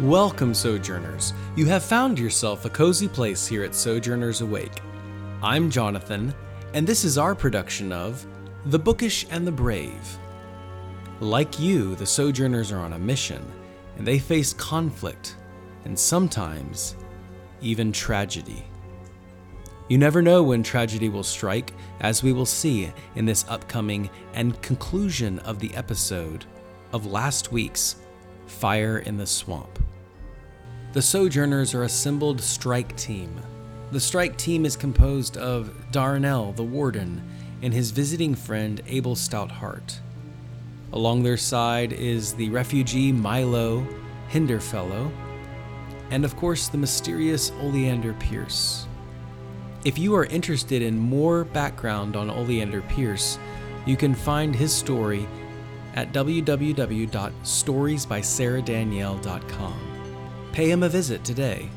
Welcome, Sojourners. You have found yourself a cozy place here at Sojourners Awake. I'm Jonathan, and this is our production of The Bookish and the Brave. Like you, the Sojourners are on a mission, and they face conflict, and sometimes even tragedy. You never know when tragedy will strike, as we will see in this upcoming and conclusion of the episode of last week's Fire in the Swamp. The Sojourners are assembled strike team. The strike team is composed of Darnell, the warden, and his visiting friend Abel Stoutheart. Along their side is the refugee Milo Hinderfellow, and of course the mysterious Oleander Pierce. If you are interested in more background on Oleander Pierce, you can find his story at www.storiesbysarah.danielle.com. Pay him a visit today.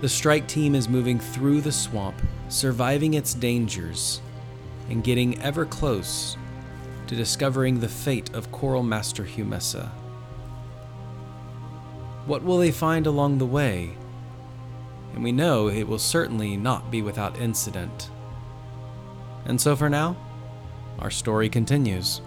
The strike team is moving through the swamp, surviving its dangers, and getting ever close to discovering the fate of Coral Master Humessa. What will they find along the way? And we know it will certainly not be without incident. And so for now, our story continues.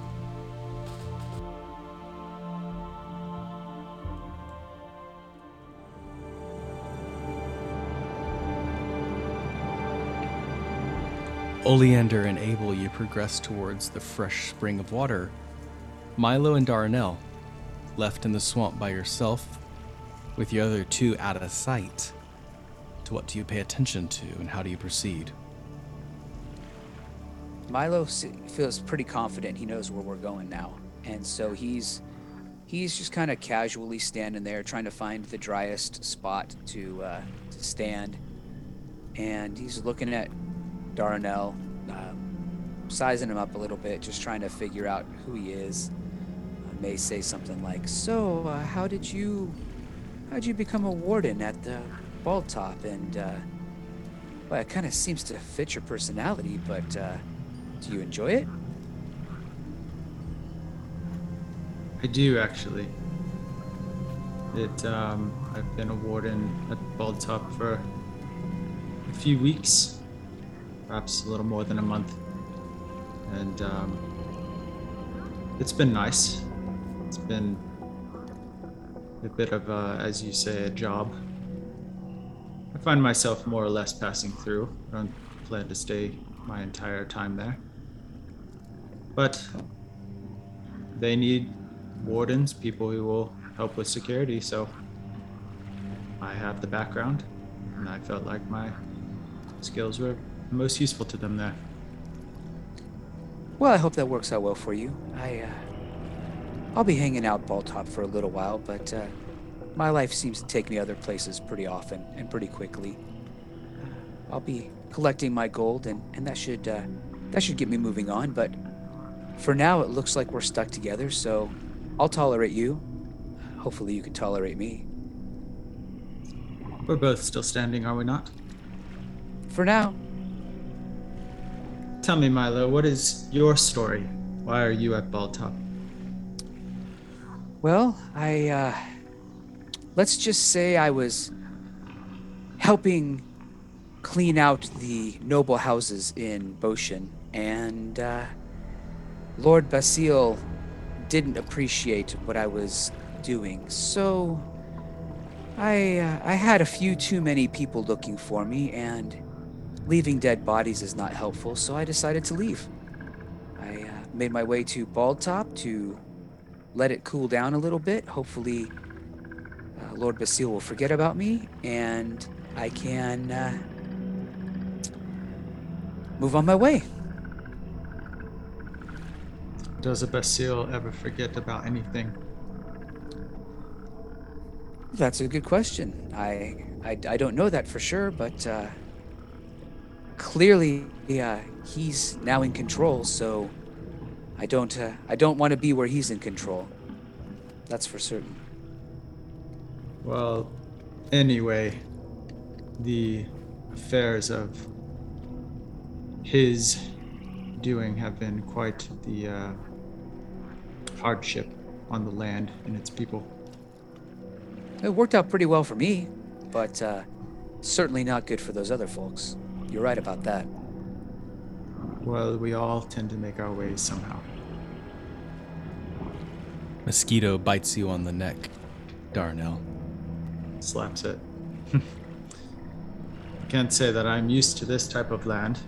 Oleander and Abel, you progress towards the fresh spring of water. Milo and Darnell, left in the swamp by yourself, with the other two out of sight. To what do you pay attention to, and how do you proceed? Milo feels pretty confident. He knows where we're going now, and so he's he's just kind of casually standing there, trying to find the driest spot to uh, to stand. And he's looking at Darnell, um, sizing him up a little bit, just trying to figure out who he is. I may say something like, "So, uh, how did you how did you become a warden at the Bald Top?" And uh, well, it kind of seems to fit your personality, but. Uh, do you enjoy it? I do actually. It um, I've been a warden at Bald Top for a few weeks, perhaps a little more than a month, and um, it's been nice. It's been a bit of, a, as you say, a job. I find myself more or less passing through. I don't plan to stay my entire time there. But they need wardens, people who will help with security, so I have the background, and I felt like my skills were most useful to them there. Well, I hope that works out well for you. I, uh, I'll be hanging out Bald Top for a little while, but uh, my life seems to take me other places pretty often and pretty quickly. I'll be collecting my gold, and, and that should uh, that should get me moving on. But for now, it looks like we're stuck together, so I'll tolerate you. Hopefully, you can tolerate me. We're both still standing, are we not? For now, Tell me, Milo, what is your story? Why are you at Bald Top? Well, I, uh, let's just say I was helping clean out the noble houses in Boshin, and, uh, Lord Basile didn't appreciate what I was doing, so I, uh, I had a few too many people looking for me, and leaving dead bodies is not helpful, so I decided to leave. I uh, made my way to Bald Top to let it cool down a little bit. Hopefully, uh, Lord Basile will forget about me and I can uh, move on my way. Does a Basile ever forget about anything? That's a good question. I I, I don't know that for sure, but uh, clearly uh, he's now in control. So I don't uh, I don't want to be where he's in control. That's for certain. Well, anyway, the affairs of his doing have been quite the uh, hardship on the land and its people. It worked out pretty well for me, but uh, certainly not good for those other folks. You're right about that. Well, we all tend to make our ways somehow. Mosquito bites you on the neck, Darnell. Slaps it. Can't say that I'm used to this type of land,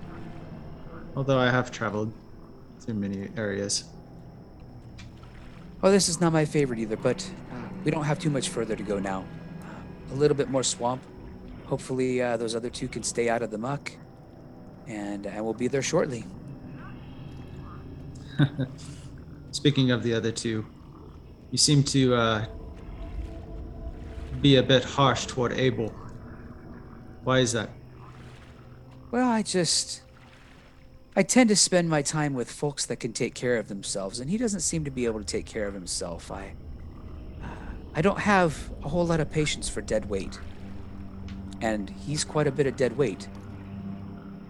although I have traveled through many areas. Oh, this is not my favorite either, but uh, we don't have too much further to go now. A little bit more swamp. Hopefully, uh, those other two can stay out of the muck, and and we'll be there shortly. Speaking of the other two, you seem to uh, be a bit harsh toward Abel. Why is that? Well, I just. I tend to spend my time with folks that can take care of themselves, and he doesn't seem to be able to take care of himself. I. Uh, I don't have a whole lot of patience for dead weight. And he's quite a bit of dead weight.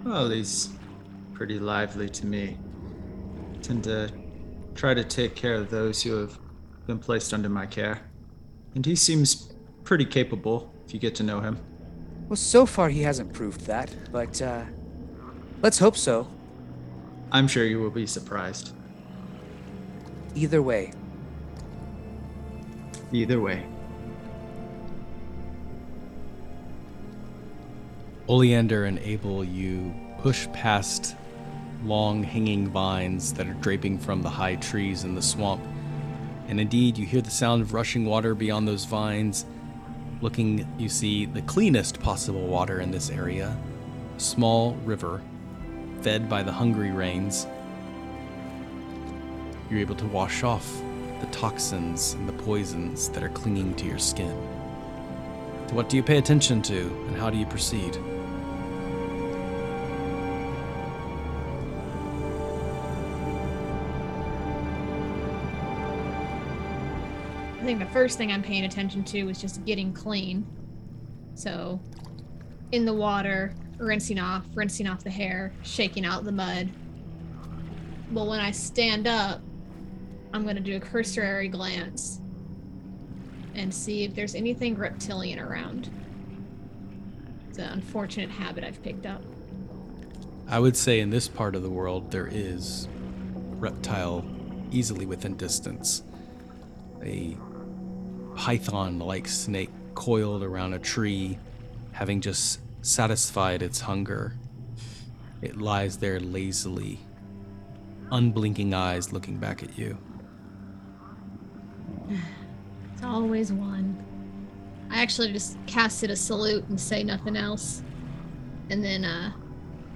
Well, he's pretty lively to me. I Tend to try to take care of those who have been placed under my care. And he seems pretty capable if you get to know him. Well, so far he hasn't proved that, but uh, let's hope so. I'm sure you will be surprised. Either way, Either way. Oleander and Abel, you push past long hanging vines that are draping from the high trees in the swamp. And indeed, you hear the sound of rushing water beyond those vines. Looking, you see the cleanest possible water in this area a small river fed by the hungry rains. You're able to wash off the toxins and the poisons that are clinging to your skin. What do you pay attention to, and how do you proceed? I think the first thing I'm paying attention to is just getting clean. So, in the water, rinsing off, rinsing off the hair, shaking out the mud. Well, when I stand up, I'm going to do a cursory glance and see if there's anything reptilian around. It's an unfortunate habit I've picked up. I would say in this part of the world there is reptile easily within distance. A python like snake coiled around a tree, having just satisfied its hunger. It lies there lazily, unblinking eyes looking back at you. It's always one. I actually just casted a salute and say nothing else. And then, uh,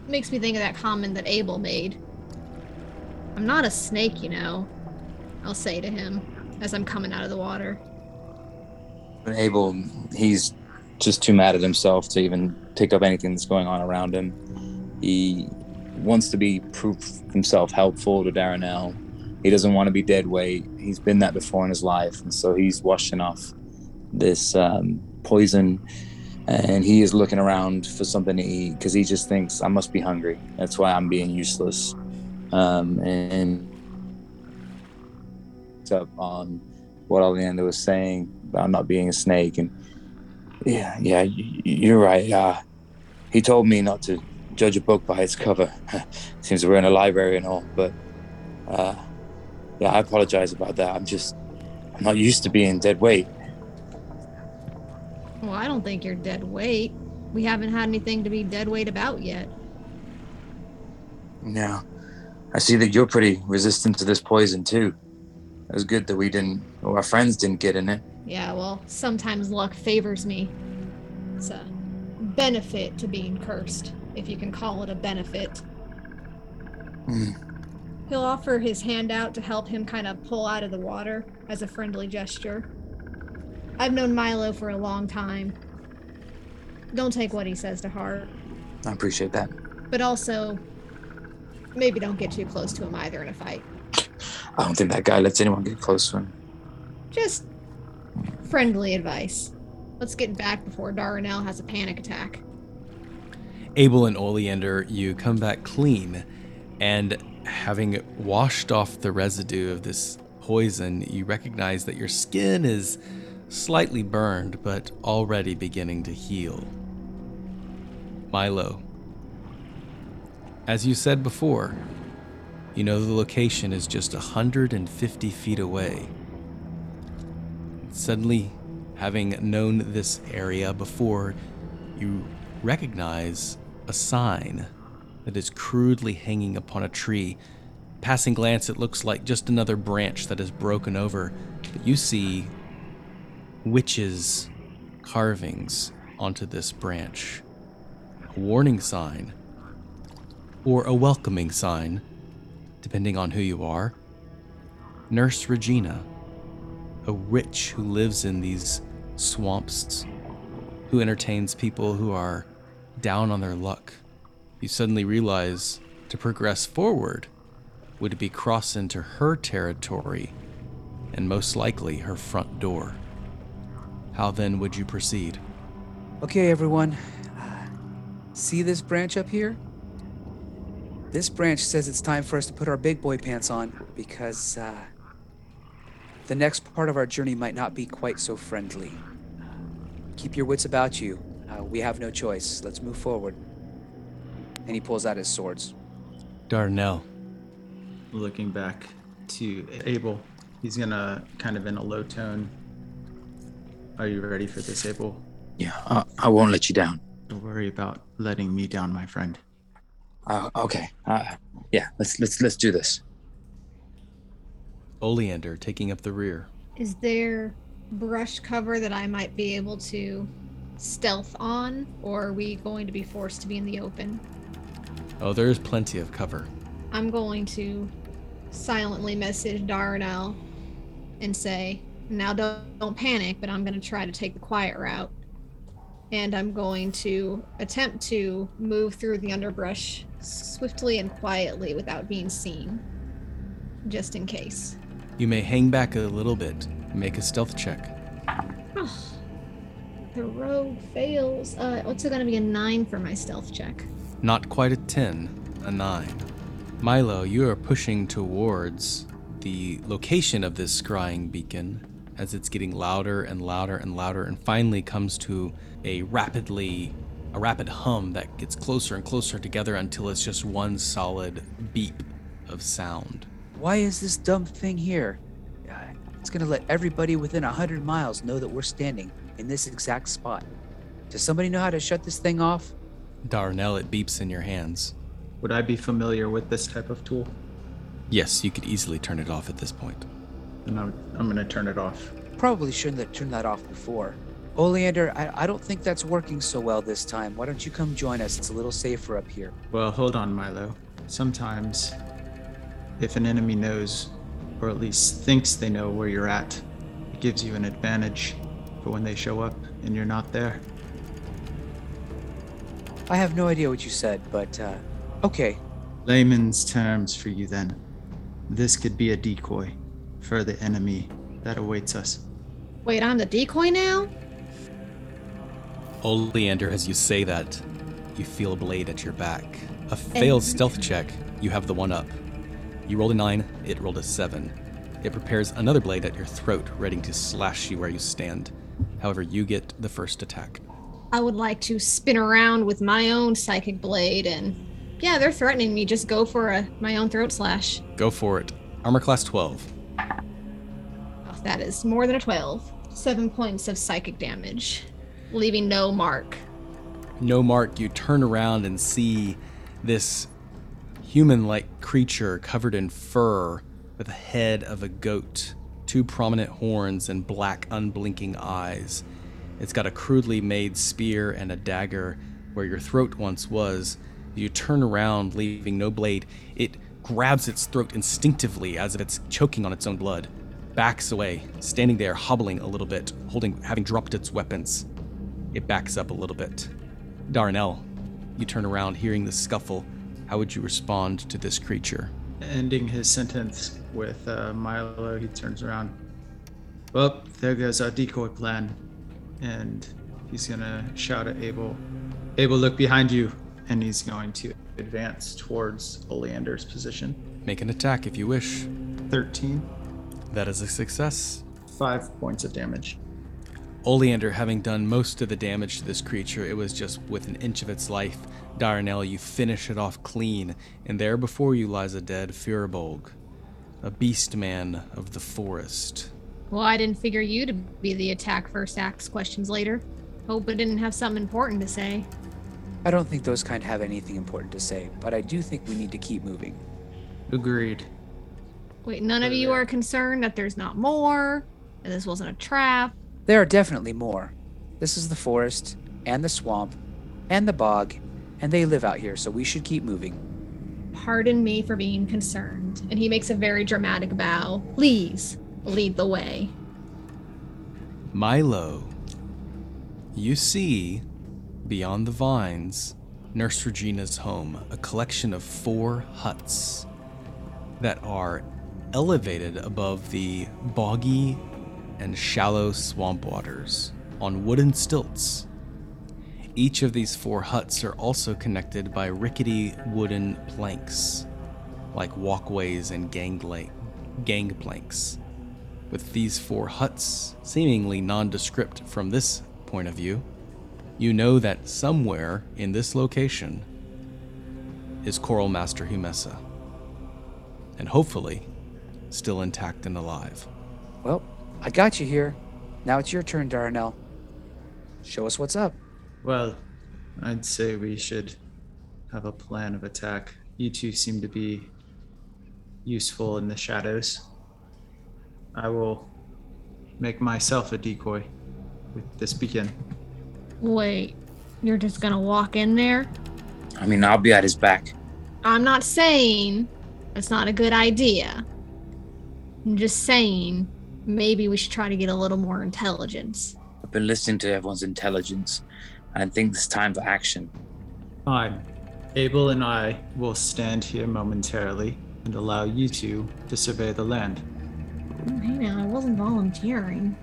makes me think of that comment that Abel made. I'm not a snake, you know, I'll say to him as I'm coming out of the water. Abel, he's just too mad at himself to even pick up anything that's going on around him. He wants to be proof himself helpful to Darnell. He doesn't want to be dead weight. He's been that before in his life, and so he's washing off this um, poison, and he is looking around for something to eat because he just thinks I must be hungry. That's why I'm being useless. Um, and up on what Oleander was saying about not being a snake, and yeah, yeah, you're right. Uh, he told me not to judge a book by its cover. Seems we're in a library and all, but uh, yeah, I apologize about that. I'm just, I'm not used to being dead weight. Well, I don't think you're dead weight. We haven't had anything to be dead weight about yet. Yeah, I see that you're pretty resistant to this poison too. It was good that we didn't, or our friends didn't get in it. Yeah, well, sometimes luck favors me. It's a benefit to being cursed, if you can call it a benefit. Hmm. He'll offer his hand out to help him kind of pull out of the water as a friendly gesture. I've known Milo for a long time. Don't take what he says to heart, I appreciate that. but also maybe don't get too close to him either in a fight. I don't think that guy lets anyone get close to him. Just friendly advice. Let's get back before Darnell has a panic attack. Abel and Oleander, you come back clean, and having washed off the residue of this poison, you recognize that your skin is slightly burned but already beginning to heal. Milo, as you said before, you know the location is just 150 feet away. Suddenly, having known this area before, you recognize a sign that is crudely hanging upon a tree. Passing glance, it looks like just another branch that is broken over, but you see witches' carvings onto this branch. A warning sign, or a welcoming sign, depending on who you are. Nurse Regina, a witch who lives in these swamps, who entertains people who are down on their luck. You suddenly realize to progress forward would be cross into her territory and most likely her front door. How then would you proceed? Okay, everyone. See this branch up here? This branch says it's time for us to put our big boy pants on because uh, the next part of our journey might not be quite so friendly. Keep your wits about you. Uh, we have no choice. Let's move forward. And he pulls out his swords. Darnell, Looking back to Abel, he's gonna kind of in a low tone. Are you ready for this, Abel? Yeah, I, I won't let you down. Don't worry about letting me down, my friend. Uh, okay. Uh, yeah, let's let's let's do this. Oleander taking up the rear. Is there brush cover that I might be able to stealth on, or are we going to be forced to be in the open? Oh, there is plenty of cover. I'm going to silently message Darnell and say, now don't, don't panic, but I'm going to try to take the quiet route. And I'm going to attempt to move through the underbrush swiftly and quietly without being seen, just in case. You may hang back a little bit. And make a stealth check. Oh, the rogue fails. Uh, what's it going to be a nine for my stealth check? Not quite a 10, a 9. Milo, you are pushing towards the location of this scrying beacon as it's getting louder and louder and louder and finally comes to a rapidly a rapid hum that gets closer and closer together until it's just one solid beep of sound. Why is this dumb thing here? Uh, It's gonna let everybody within a hundred miles know that we're standing in this exact spot. Does somebody know how to shut this thing off? Darnell, it beeps in your hands. Would I be familiar with this type of tool? Yes, you could easily turn it off at this point. And I'm, I'm gonna turn it off. Probably shouldn't have turned that off before. Oleander, I, I don't think that's working so well this time. Why don't you come join us? It's a little safer up here. Well, hold on, Milo. Sometimes, if an enemy knows, or at least thinks they know where you're at, it gives you an advantage for when they show up and you're not there. I have no idea what you said, but uh, okay. Layman's terms for you then. This could be a decoy for the enemy that awaits us. Wait, I'm the decoy now? Oleander, as you say that, you feel a blade at your back. A failed stealth check, you have the one up. You rolled a nine, it rolled a seven. It prepares another blade at your throat, ready to slash you where you stand. However, you get the first attack. I would like to spin around with my own psychic blade and yeah, they're threatening me. Just go for a my own throat slash. Go for it. Armor class 12. Oh, that is more than a 12. 7 points of psychic damage, leaving no mark. No mark, you turn around and see this human like creature covered in fur with a head of a goat, two prominent horns, and black, unblinking eyes. It's got a crudely made spear and a dagger where your throat once was. You turn around, leaving no blade. It grabs its throat instinctively as if it's choking on its own blood, backs away, standing there, hobbling a little bit, holding, having dropped its weapons. It backs up a little bit. Darnell, you turn around, hearing the scuffle. How would you respond to this creature? Ending his sentence with uh, Milo, he turns around. Well, there goes our decoy plan. And he's gonna shout at Abel, Abel, look behind you. And he's going to advance towards Oleander's position. Make an attack if you wish. 13, That is a success. five points of damage. Oleander, having done most of the damage to this creature, it was just with an inch of its life. Darnell, you finish it off clean, and there before you lies a dead Firbolg, a beast man of the forest. Well, I didn't figure you to be the attack first, ask questions later. Hope it didn't have something important to say. I don't think those kind have anything important to say, but I do think we need to keep moving. Agreed. Wait, none of you are concerned that there's not more, that this wasn't a trap. There are definitely more. This is the forest, and the swamp, and the bog, and they live out here, so we should keep moving. Pardon me for being concerned. And he makes a very dramatic bow. Please lead the way. Milo, you see, beyond the vines, Nurse Regina's home, a collection of four huts that are elevated above the boggy and shallow swamp waters on wooden stilts. Each of these four huts are also connected by rickety wooden planks, like walkways and gangplanks. With these four huts seemingly nondescript from this point of view, you know that somewhere in this location is Coral Master Humessa. And hopefully, still intact and alive. Well, I got you here. Now it's your turn, Darnell. Show us what's up. Well, I'd say we should have a plan of attack. You two seem to be useful in the shadows. I will make myself a decoy with this beacon. Wait, you're just gonna walk in there? I mean, I'll be at his back. I'm not saying it's not a good idea. I'm just saying maybe we should try to get a little more intelligence. I've been listening to everyone's intelligence, and I think it's time for action. Fine. Abel and I will stand here momentarily and allow you two to survey the land. Hey now, I wasn't volunteering.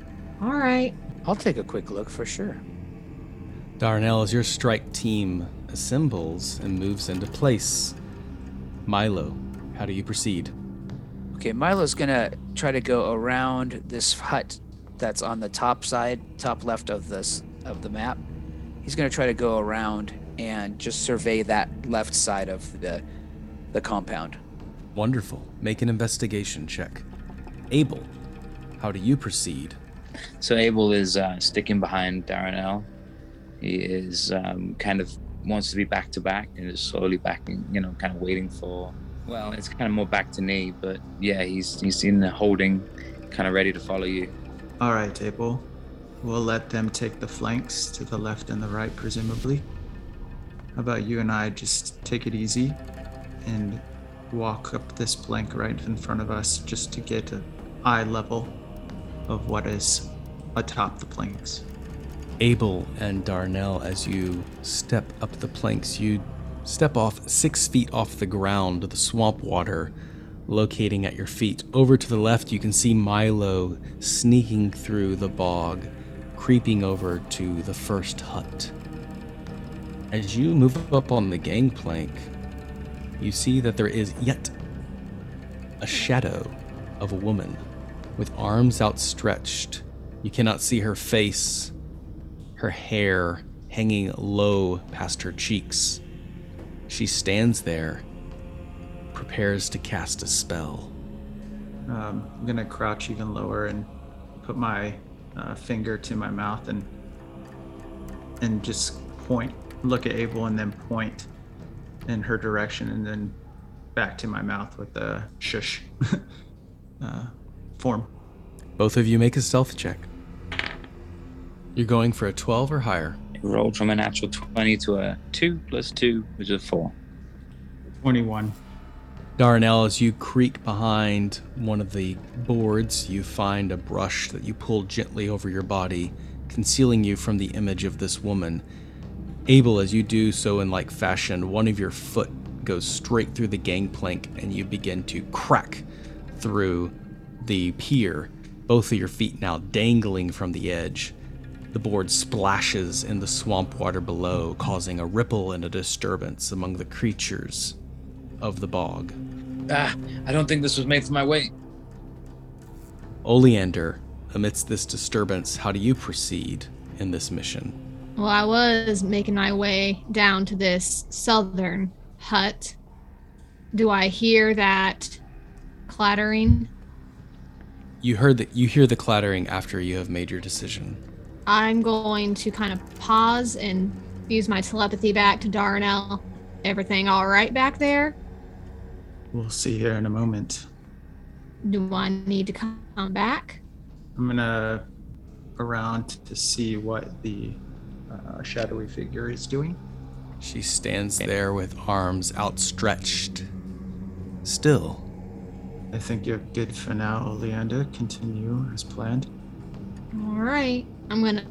All right. I'll take a quick look for sure. Darnell, as your strike team assembles and moves into place, Milo, how do you proceed? Okay, Milo's gonna try to go around this hut that's on the top side, top left of this of the map. He's gonna try to go around and just survey that left side of the the compound. Wonderful. Make an investigation check. Abel, how do you proceed? So Abel is uh, sticking behind Darnell. He is um, kind of wants to be back to back and is slowly backing, you know, kind of waiting for. Well, it's kind of more back to knee, but yeah, he's he's in the holding, kind of ready to follow you. All right, Abel. We'll let them take the flanks to the left and the right, presumably. How about you and I just take it easy and walk up this plank right in front of us just to get an eye level of what is atop the planks. Abel and Darnell, as you step up the planks, you step off six feet off the ground the swamp water locating at your feet. Over to the left, you can see Milo sneaking through the bog, creeping over to the first hut. As you move up on the gangplank, you see that there is yet a shadow of a woman with arms outstretched. You cannot see her face, her hair hanging low past her cheeks. She stands there, prepares to cast a spell. Um, I'm gonna crouch even lower and put my uh, finger to my mouth and and just point, look at Abel, and then point in her direction, and then back to my mouth with the shush uh, form. Both of you make a stealth check. You're going for a 12 or higher. He rolled from a natural 20 to a 2 plus 2, which is a 4. 21. Darnell, as you creak behind one of the boards, you find a brush that you pull gently over your body, concealing you from the image of this woman. Abel, as you do so in like fashion, one of your foot goes straight through the gangplank and you begin to crack through the pier, both of your feet now dangling from the edge. The board splashes in the swamp water below, causing a ripple and a disturbance among the creatures of the bog. Ah, I don't think this was made for my weight. Oleander, amidst this disturbance, how do you proceed in this mission? Well, I was making my way down to this southern hut. Do I hear that clattering? You heard that you hear the clattering after you have made your decision. I'm going to kind of pause and use my telepathy back to Darnell. Everything all right back there? We'll see here in a moment. Do I need to come back? I'm gonna around to see what the uh, shadowy figure is doing. She stands there with arms outstretched. Still, I think you're good for now, Leander. Continue as planned. All right. I'm gonna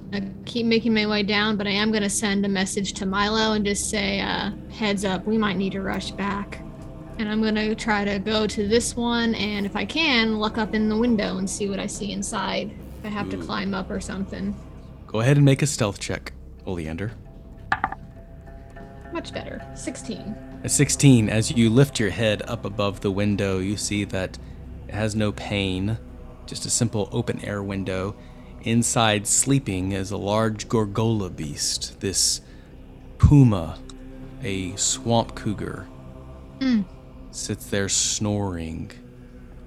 keep making my way down, but I am gonna send a message to Milo and just say, uh, "Heads up, we might need to rush back." And I'm gonna try to go to this one, and if I can, look up in the window and see what I see inside. If I have to climb up or something. go ahead and make a stealth check, Oleander. Much better. 16. At 16, as you lift your head up above the window, you see that it has no pane, just a simple open air window. Inside, sleeping, is a large Gorgola beast, this puma, a swamp cougar, hmm. Sits there snoring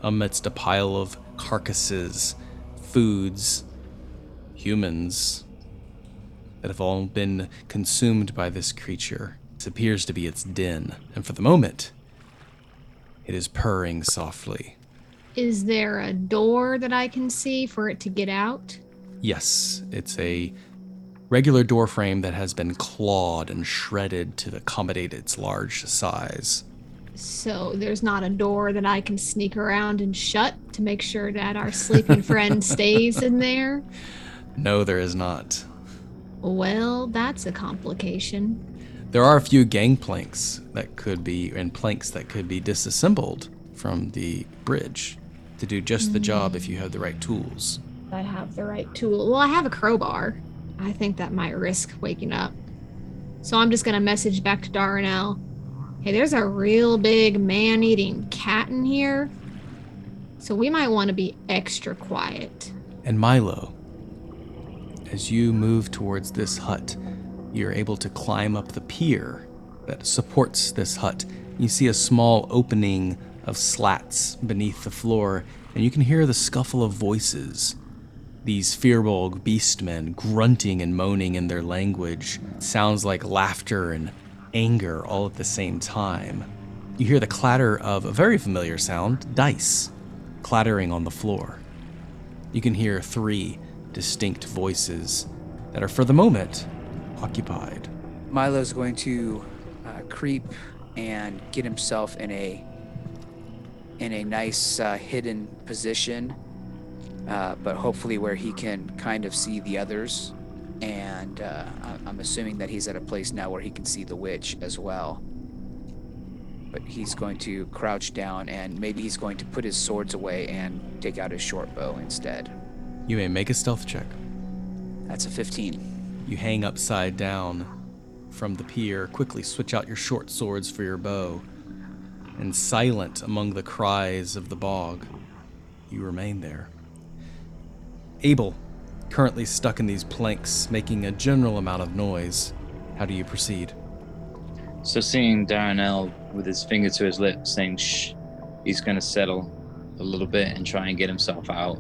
amidst a pile of carcasses, foods, humans that have all been consumed by this creature. This appears to be its den, and for the moment, it is purring softly. Is there a door that I can see for it to get out? Yes, it's a regular door frame that has been clawed and shredded to accommodate its large size. So there's not a door that I can sneak around and shut to make sure that our sleeping friend stays in there? No, there is not. Well, that's a complication. There are a few gangplanks that could be, and planks that could be disassembled from the bridge to do just the job if you have the right tools. I have the right tool. Well, I have a crowbar. I think that might risk waking up. So I'm just gonna message back to Darnell. Hey, there's a real big man-eating cat in here. So we might want to be extra quiet. And Milo, as you move towards this hut, you're able to climb up the pier that supports this hut. You see a small opening of slats beneath the floor, and you can hear the scuffle of voices. These Firbolg beastmen grunting and moaning in their language. It sounds like laughter and anger all at the same time. You hear the clatter of a very familiar sound dice clattering on the floor. You can hear three distinct voices that are, for the moment, occupied. Milo's going to uh, creep and get himself in a in a nice uh, hidden position, uh, but hopefully where he can kind of see the others. And uh, I'm assuming that he's at a place now where he can see the witch as well. But he's going to crouch down and maybe he's going to put his swords away and take out his short bow instead. You may make a stealth check. That's a 15. You hang upside down from the pier, quickly switch out your short swords for your bow, and silent among the cries of the bog, you remain there. Abel, currently stuck in these planks, making a general amount of noise. How do you proceed? So seeing Darnell with his finger to his lips saying shh, he's going to settle a little bit and try and get himself out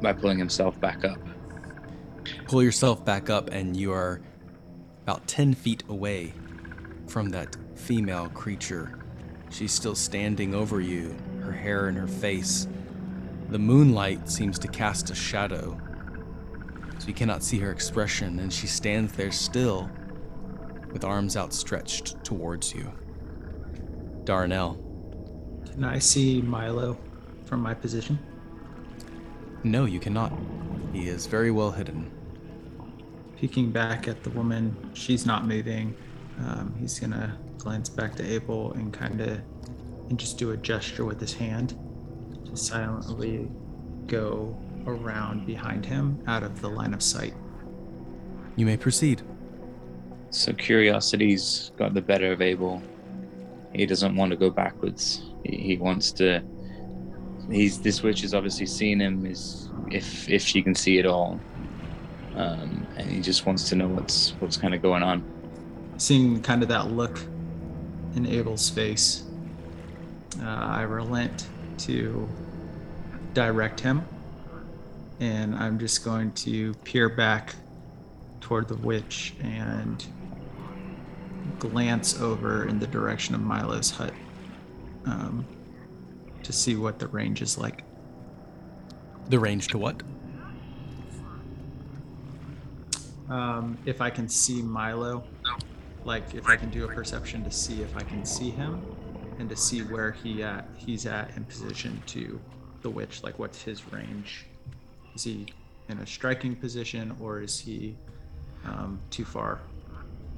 by pulling himself back up. Pull yourself back up, and you are about 10 feet away from that female creature. She's still standing over you, her hair in her face. The moonlight seems to cast a shadow, so you cannot see her expression, and she stands there still, with arms outstretched towards you. Darnell, Can I see Milo from my position? no, you cannot. He is very well hidden. Peeking back at the woman, she's not moving. Um, he's gonna glance back to Abel and kind of and just do a gesture with his hand to silently go around behind him out of the line of sight. You may proceed. So curiosity's got the better of Abel. He doesn't want to go backwards. He, he wants to he's this witch has obviously seen him. Is if if she can see it all, um, and he just wants to know what's what's kind of going on. Seeing kind of that look in Abel's face, uh, I relent to direct him, and I'm just going to peer back toward the witch and glance over in the direction of Milo's hut um, to see what the range is like. The range to what? Um, if I can see Milo, like if I can do a perception to see if I can see him, and to see where he at he's at in position to the witch. Like what's his range? Is he in a striking position or is he um, too far?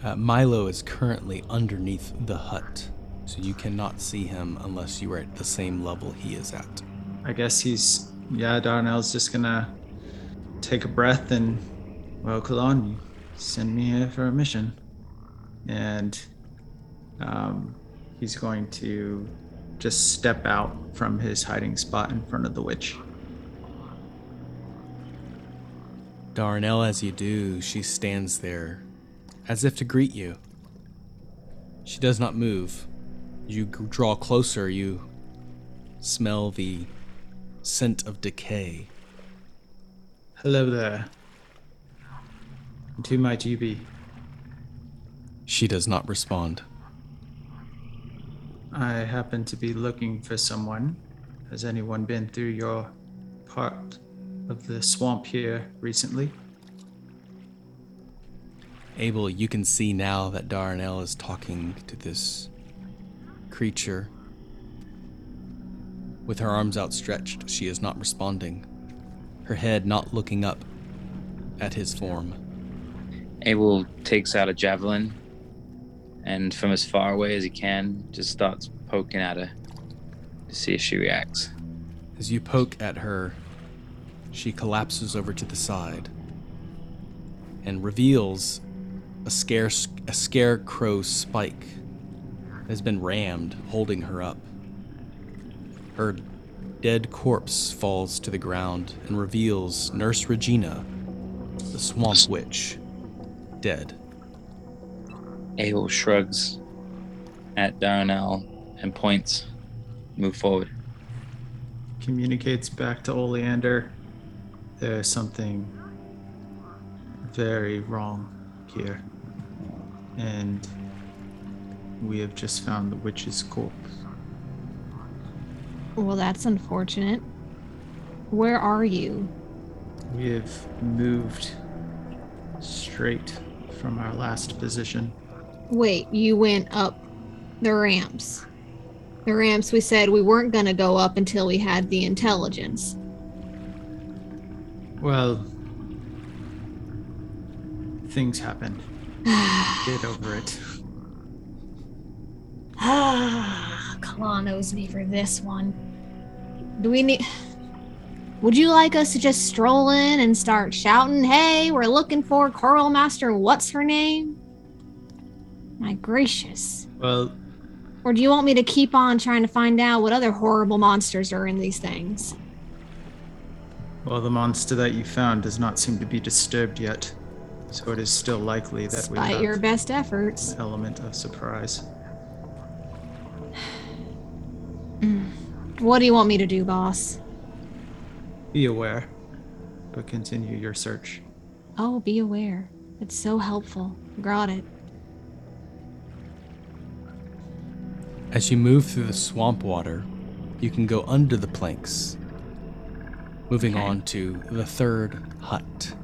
Uh, Milo is currently underneath the hut, so you cannot see him unless you are at the same level he is at. I guess he's yeah. Darnell's just gonna take a breath and well, Kalon, you send me here for a mission, and um, he's going to just step out from his hiding spot in front of the witch. Darnell, as you do, she stands there as if to greet you. She does not move. You draw closer, you smell the scent of decay. Hello there. And who might you be? She does not respond. I happen to be looking for someone. Has anyone been through your part of the swamp here recently? Abel, you can see now that Darnell is talking to this creature. With her arms outstretched, she is not responding, her head not looking up at his form. Abel takes out a javelin, and from as far away as he can, just starts poking at her to see if she reacts. As you poke at her, she collapses over to the side and reveals a, scare, a scarecrow spike that has been rammed, holding her up. Her dead corpse falls to the ground and reveals Nurse Regina, the swamp witch, dead. Abel shrugs at Darnell and points. Move forward. Communicates back to Oleander. There's something very wrong here. And we have just found the witch's corpse. Well, that's unfortunate. Where are you? We have moved straight from our last position. Wait, you went up the ramps. The ramps we said we weren't going to go up until we had the intelligence. Well, things happened. Get over it. Ah, Kalon owes me for this one. Do we need. Would you like us to just stroll in and start shouting, hey, we're looking for Coral Master, what's her name? My gracious. Well, Or do you want me to keep on trying to find out what other horrible monsters are in these things? Well, the monster that you found does not seem to be disturbed yet, so it is still likely that we Despite have your best efforts. an element of surprise. What do you want me to do, boss? Be aware, but continue your search. Oh, be aware. It's so helpful. Got it. As you move through the swamp water, you can go under the planks, moving Okay. on to the third hut.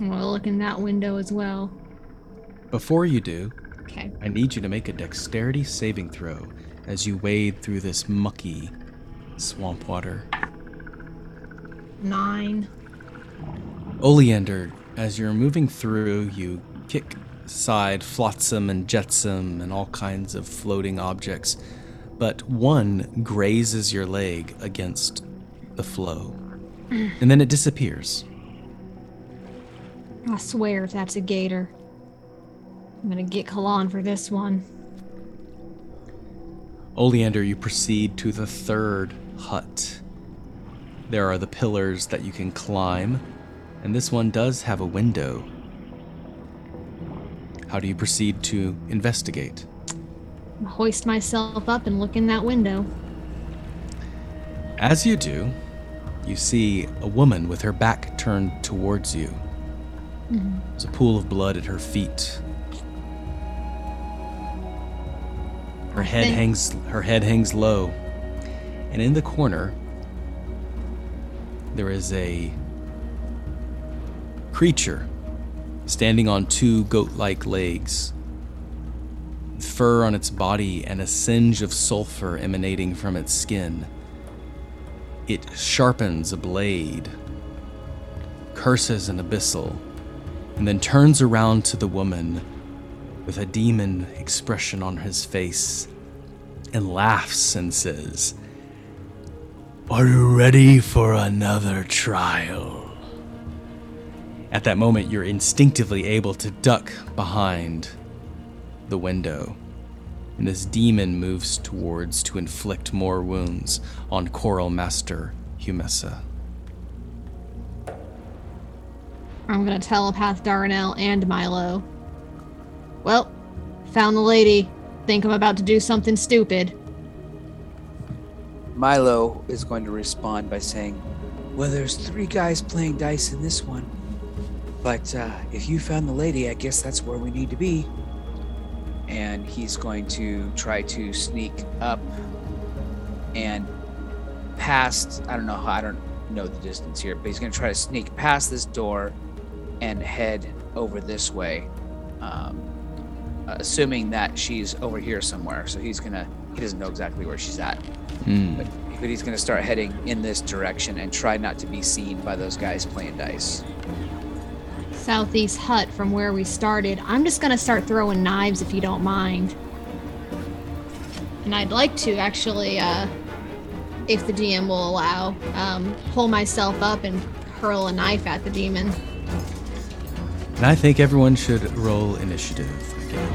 We'll look in that window as well. Before you do, Okay. I need you to make a dexterity saving throw as you wade through this mucky swamp water. Nine. Oleander, as you're moving through, you kick aside flotsam and jetsam and all kinds of floating objects, but one grazes your leg against the flow, and then it disappears. I swear if that's a gator. I'm gonna get Kalon for this one. Oleander, you proceed to the third hut. There are the pillars that you can climb, and this one does have a window. How do you proceed to investigate? I Hoist myself up and look in that window. As you do, you see a woman with her back turned towards you. Mm-hmm. There's a pool of blood at her feet. Her head think- hangs her head hangs low. And in the corner there is a creature standing on two goat-like legs. Fur on its body and a singe of sulfur emanating from its skin. It sharpens a blade, curses an abyssal, and then turns around to the woman with a demon expression on his face and laughs and says, Are you ready for another trial? At that moment, you're instinctively able to duck behind the window. And this demon moves towards to inflict more wounds on Choral Master Humessa. I'm gonna telepath Darnell and Milo. Well, found the lady. Think I'm about to do something stupid. Milo is going to respond by saying, Well, there's three guys playing dice in this one. But uh, if you found the lady, I guess that's where we need to be. And he's going to try to sneak up and past, I don't know how, I don't know the distance here, but he's going to try to sneak past this door and head over this way. Um, assuming that she's over here somewhere. So he's going to, he doesn't know exactly where she's at but, but he's going to start heading in this direction and try not to be seen by those guys playing dice. Southeast hut from where we started. I'm just gonna start throwing knives if you don't mind. And I'd like to actually, uh, if the DM will allow, um, pull myself up and hurl a knife at the demon. And I think everyone should roll initiative again.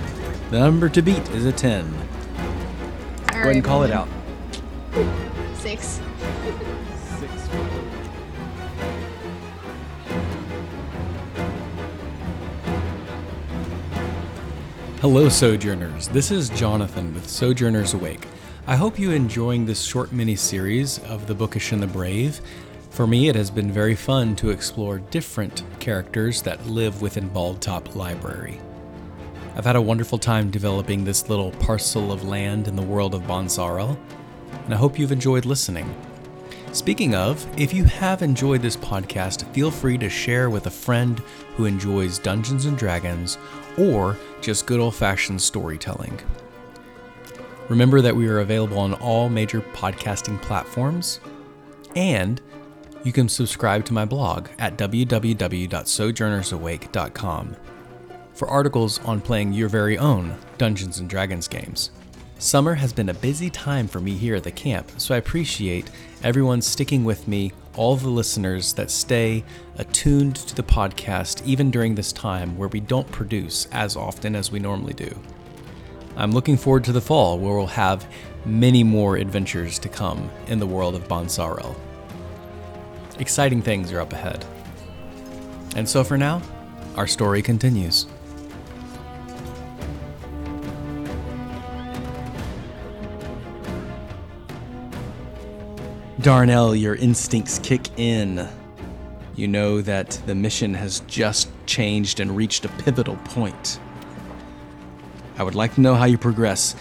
The number to beat is a 10. Go ahead and call it out. Six. Six. Hello, Sojourners. This is Jonathan with Sojourners Awake. I hope you're enjoying this short mini series of The Bookish and the Brave. For me, it has been very fun to explore different characters that live within Bald Top Library. I've had a wonderful time developing this little parcel of land in the world of Bonsarel, and I hope you've enjoyed listening. Speaking of, if you have enjoyed this podcast, feel free to share with a friend who enjoys Dungeons and Dragons or just good old fashioned storytelling. Remember that we are available on all major podcasting platforms, and you can subscribe to my blog at www.sojournersawake.com for articles on playing your very own Dungeons and Dragons games. Summer has been a busy time for me here at the camp, so I appreciate everyone sticking with me, all the listeners that stay attuned to the podcast even during this time where we don't produce as often as we normally do. I'm looking forward to the fall where we'll have many more adventures to come in the world of Bonsarel. Exciting things are up ahead. And so for now, our story continues. Darnell, your instincts kick in. You know that the mission has just changed and reached a pivotal point. I would like to know how you progress.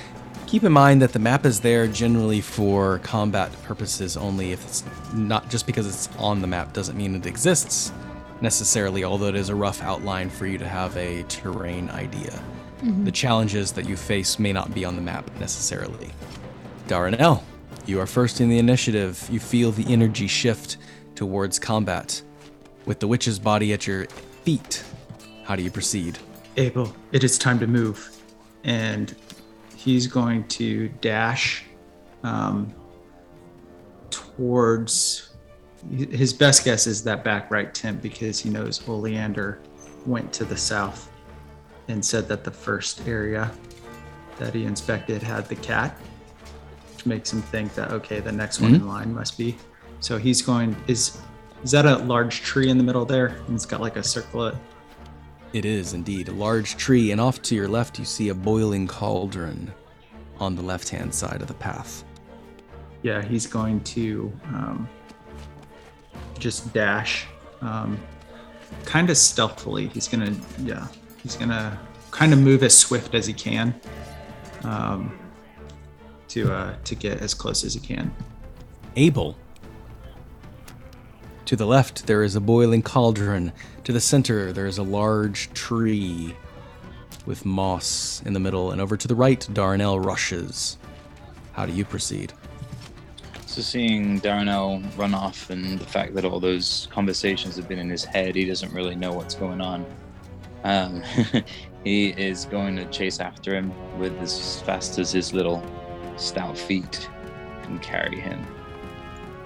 Keep in mind that the map is there generally for combat purposes only. If it's not just because it's on the map doesn't mean it exists necessarily, although it is a rough outline for you to have a terrain idea. Mm-hmm. The challenges that you face may not be on the map necessarily. Darnell, you are first in the initiative. You feel the energy shift towards combat. With the witch's body at your feet, how do you proceed? Abel, it is time to move. And he's going to dash um, towards. His best guess is that back right tent because he knows Oleander went to the south and said that the first area that he inspected had the cat, which makes him think that, okay, the next one in line must be. So he's going. Is is that a large tree in the middle there? And it's got like a circlet. It is indeed a large tree, and off to your left, you see a boiling cauldron on the left hand side of the path. Yeah, he's going to um, just dash, um, kind of stealthily. He's gonna, yeah, he's gonna kind of move as swift as he can um, to uh, to get as close as he can. Abel. To the left, there is a boiling cauldron. To the center, there is a large tree with moss in the middle. And over to the right, Darnell rushes. How do you proceed? So seeing Darnell run off and the fact that all those conversations have been in his head, he doesn't really know what's going on. Um, he is going to chase after him with as fast as his little stout feet can carry him.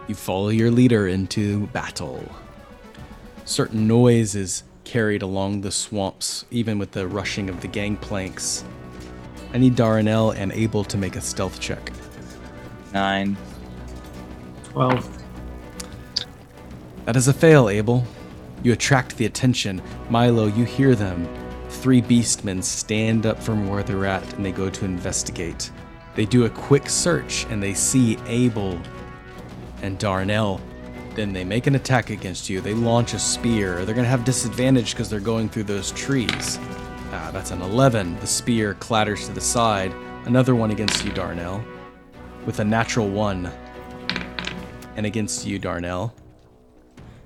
You follow your leader into battle. Certain noise is carried along the swamps, even with the rushing of the gangplanks. I need Darnell and Abel to make a stealth check. Nine. Twelve. That is a fail, Abel. You attract the attention. Milo, you hear them. Three beastmen stand up from where they're at and they go to investigate. They do a quick search and they see Abel and Darnell. Then they make an attack against you. They launch a spear. They're going to have disadvantage because they're going through those trees. Ah, that's an 11. The spear clatters to the side. Another one against you, Darnell. With a natural one. And against you, Darnell.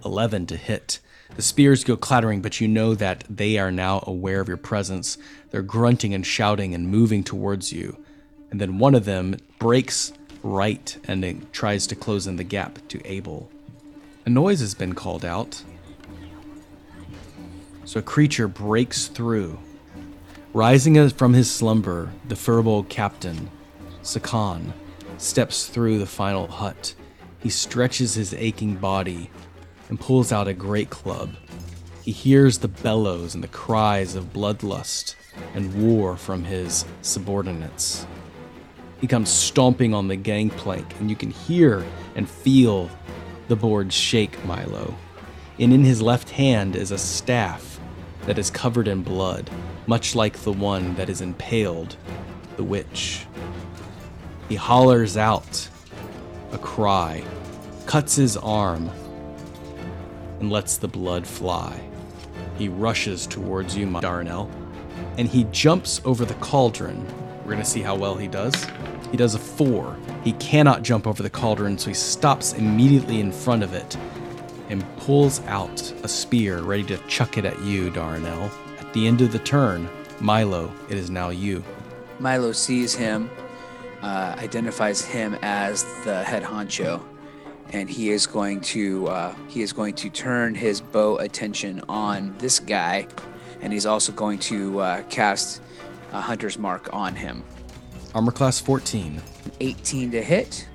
11 to hit. The spears go clattering, but you know that they are now aware of your presence. They're grunting and shouting and moving towards you. And then one of them breaks right and it tries to close in the gap to Abel. A noise has been called out. So a creature breaks through. Rising from his slumber, the furball captain, Sakan, steps through the final hut. He stretches his aching body and pulls out a great club. He hears the bellows and the cries of bloodlust and war from his subordinates. He comes stomping on the gangplank, and you can hear and feel the boards shake Milo. And in his left hand is a staff that is covered in blood, much like the one that is impaled the witch. He hollers out a cry, cuts his arm, and lets the blood fly. He rushes towards you, Darnell, and he jumps over the cauldron. We're gonna see how well he does. He does a four. He cannot jump over the cauldron, so he stops immediately in front of it and pulls out a spear, ready to chuck it at you, Darnell. At the end of the turn, Milo, it is now you. Milo sees him, uh, identifies him as the head honcho, and he is going to uh, he is going to turn his bow attention on this guy, and he's also going to uh, cast a hunter's mark on him. Armor class 14. 18 to hit.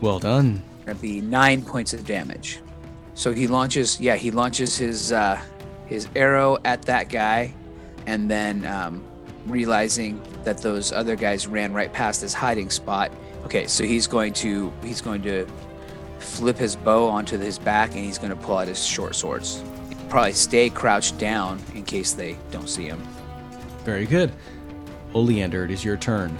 Well done. Gonna be nine points of damage. So he launches, yeah, he launches his uh, his arrow at that guy, and then um, realizing that those other guys ran right past his hiding spot. Okay, so he's going to he's going to flip his bow onto his back, and he's going to pull out his short swords. Probably stay crouched down in case they don't see him. Very good. Oleander, it is your turn.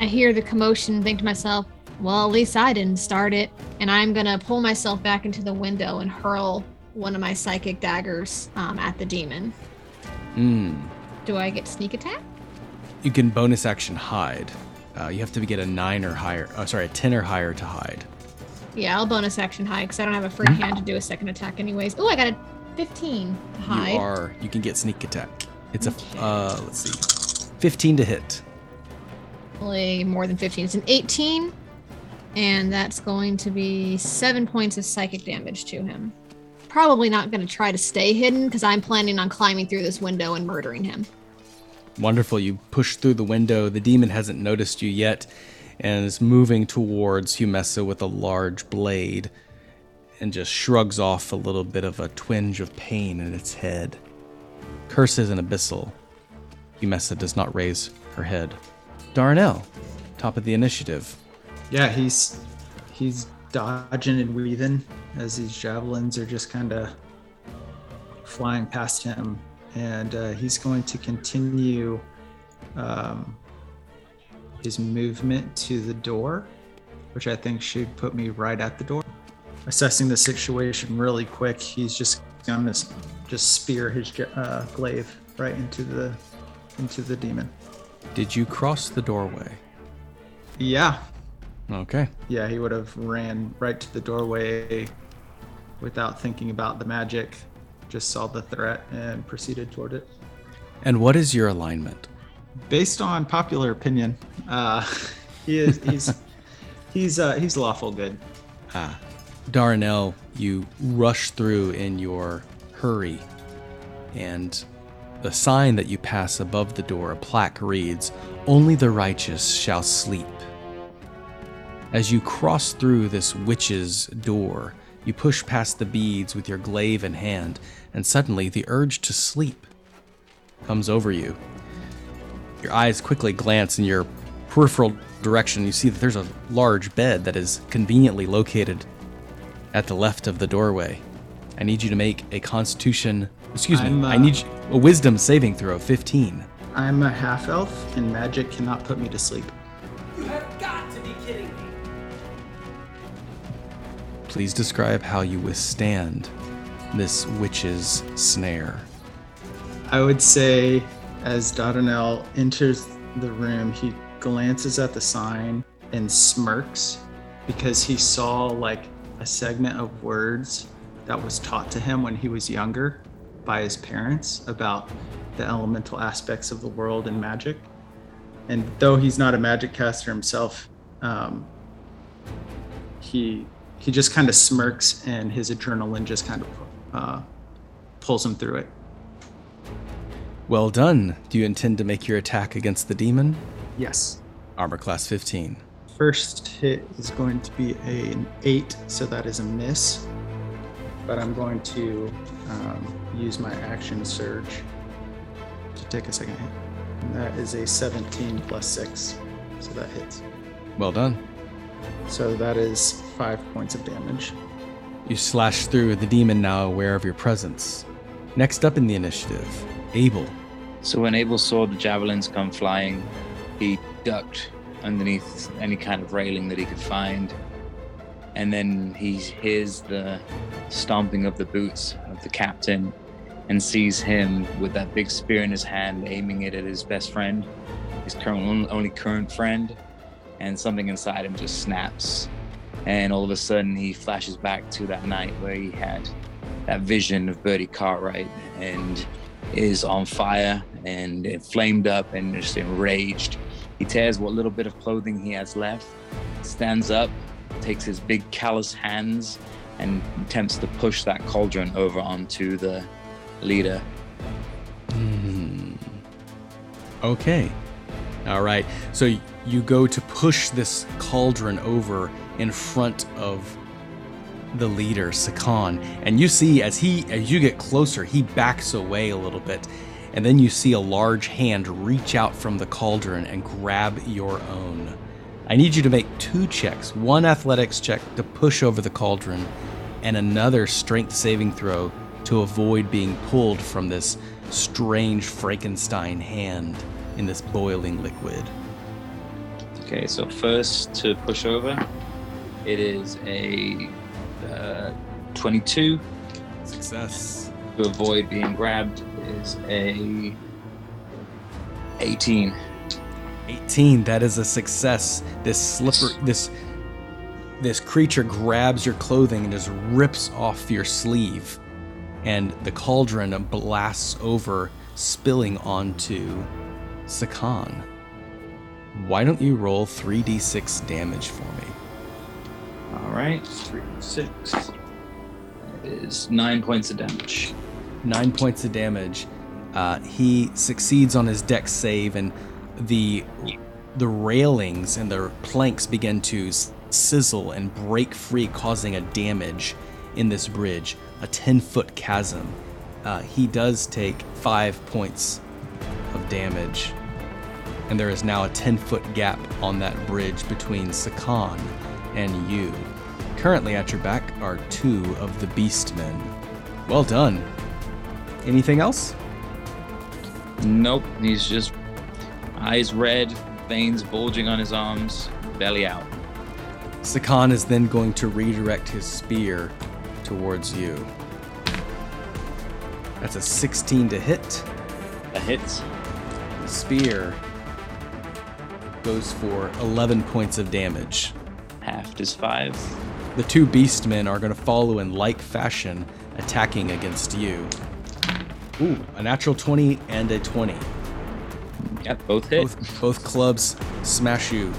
I hear the commotion and think to myself, well, at least I didn't start it. And I'm going to pull myself back into the window and hurl one of my psychic daggers um, at the demon. Hmm. Do I get sneak attack? You can bonus action hide. Uh, you have to get a 9 or higher. Oh, sorry, a 10 or higher to hide. Yeah, I'll bonus action hide because I don't have a free hand to do a second attack, anyways. Oh, I got a 15 to hide. You are. You can get sneak attack. It's Okay. a. Uh, let's see. 15 to hit. Only more than 15. It's an 18, and that's going to be seven points of psychic damage to him. Probably not going to try to stay hidden because I'm planning on climbing through this window and murdering him. Wonderful. You push through the window. The demon hasn't noticed you yet and is moving towards Humessa with a large blade and just shrugs off a little bit of a twinge of pain in its head. Curses an abyssal. Humessa does not raise her head. Darnell, top of the initiative. Yeah, he's he's dodging and weaving. as these javelins are just kind of flying past him, and uh, he's going to continue um, his movement to the door, which I think should put me right at the door. Assessing the situation really quick, he's just gonna just spear his uh, glaive right into the into the demon. Did you cross the doorway? Yeah, Okay. yeah, he would have ran right to the doorway without thinking about the magic. Just saw the threat and proceeded toward it. And what is your alignment? Based on popular opinion, uh, he is he's he's uh, he's lawful good. Ah. Darnell, you rush through in your hurry, and the sign that you pass above the door, a plaque reads, Only the righteous shall sleep. As you cross through this witch's door, you push past the beads with your glaive in hand, and suddenly the urge to sleep comes over you. Your eyes quickly glance in your peripheral direction. You see that there's a large bed that is conveniently located at the left of the doorway. I need you to make a constitution, excuse me, I'm, I uh, need a wisdom saving throw of 15. I'm a half elf, and magic cannot put me to sleep. You have got to be kidding me. Please describe how you withstand this witch's snare. I would say, as Dardanel enters the room, he glances at the sign and smirks because he saw like a segment of words that was taught to him when he was younger by his parents about the elemental aspects of the world and magic. And though he's not a magic caster himself, um, he he just kind of smirks and his adrenaline just kind of uh, pulls him through it. Well done. Do you intend to make your attack against the demon? Yes. Armor class 15. First hit is going to be a, an eight, so that is a miss. But I'm going to um, use my action surge to take a second hit. And that is a 17 plus six, so that hits. Well done. So that is five points of damage. You slash through the demon now aware of your presence. Next up in the initiative, Abel. So when Abel saw the javelins come flying, he ducked underneath any kind of railing that he could find. And then he hears the stomping of the boots of the captain and sees him with that big spear in his hand, aiming it at his best friend, his current only current friend. And something inside him just snaps. And all of a sudden, he flashes back to that night where he had that vision of Bertie Cartwright and is on fire and flamed up and just enraged. He tears what little bit of clothing he has left, stands up, takes his big callous hands, and attempts to push that cauldron over onto the leader. Hmm. Okay. All right. So you go to push this cauldron over in front of the leader, Sakan, and you see as he as you get closer, he backs away a little bit, and then you see a large hand reach out from the cauldron and grab your own. I need you to make two checks: one athletics check to push over the cauldron, and another strength saving throw to avoid being pulled from this strange Frankenstein hand in this boiling liquid. Okay, so first to push over, it is a uh, 22. Success. To avoid being grabbed is a 18. 18 that is a success this slipper this this creature grabs your clothing and just rips off your sleeve and the cauldron blasts over spilling onto sakan why don't you roll 3d6 damage for me All right, 3d6. That is nine points of damage. nine points of damage. Uh, he succeeds on his Dex save, and the the railings and the planks begin to sizzle and break free, causing a damage in this bridge, a ten foot chasm. Uh, he does take five points of damage, and there is now a ten foot gap on that bridge between Sakan and you. currently at your back are two of the beastmen. Well done. Anything else? Nope. He's just eyes red, veins bulging on his arms, belly out. Sakan is then going to redirect his spear towards you. That's a 16 to hit. That hits. The spear goes for 11 points of damage. Half is five. The two beastmen are going to follow in like fashion, attacking against you. Ooh, a natural 20 and a 20. Yep, both hit. Both, both clubs smash you.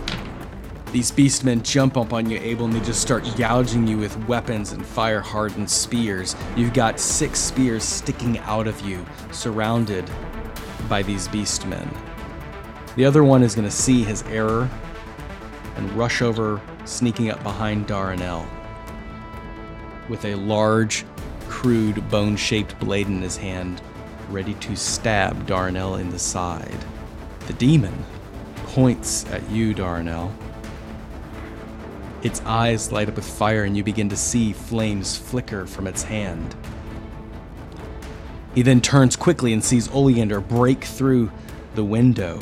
These beastmen jump up on you, Abel, and they just start gouging you with weapons and fire hardened spears. You've got six spears sticking out of you, surrounded by these beastmen. The other one is going to see his error and rush over, sneaking up behind Darnell with a large, crude, bone shaped blade in his hand, ready to stab Darnell in the side. The demon points at you, Darnell. Its eyes light up with fire, and you begin to see flames flicker from its hand. He then turns quickly and sees Oleander break through the window,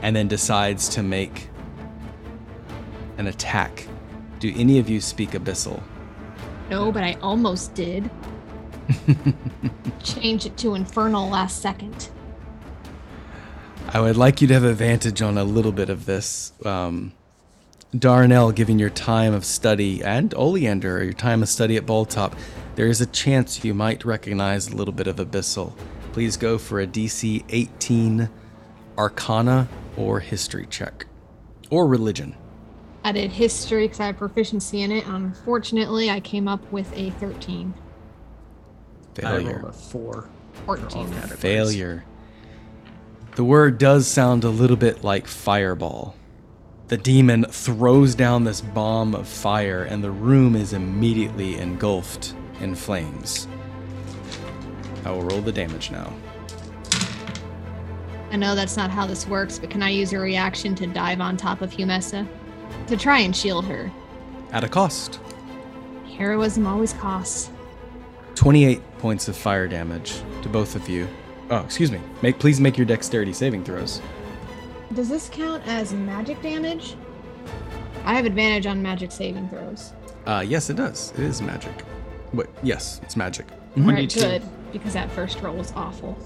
and then decides to make an attack. Do any of you speak Abyssal? No, but I almost did. Change it to infernal last second. I would like you to have advantage on a little bit of this. Um, Darnell, given your time of study, and Oleander, your time of study at Bald Top, there is a chance you might recognize a little bit of Abyssal. Please go for a DC 18 Arcana or History check. Or Religion. I did history because I have proficiency in it. Unfortunately, I came up with a 13. I rolled Failure. a four. 14. Failure. The word does sound a little bit like fireball. The demon throws down this bomb of fire, and the room is immediately engulfed in flames. I will roll the damage now. I know that's not how this works, but can I use a reaction to dive on top of Humessa? To try and shield her. At a cost. Heroism always costs. 28 points of fire damage to both of you. Oh, excuse me. Make please make your dexterity saving throws. Does this count as magic damage? I have advantage on magic saving throws. Uh, yes, it does. It is magic. But yes, it's magic. Alright, 22. good. Because that first roll was awful.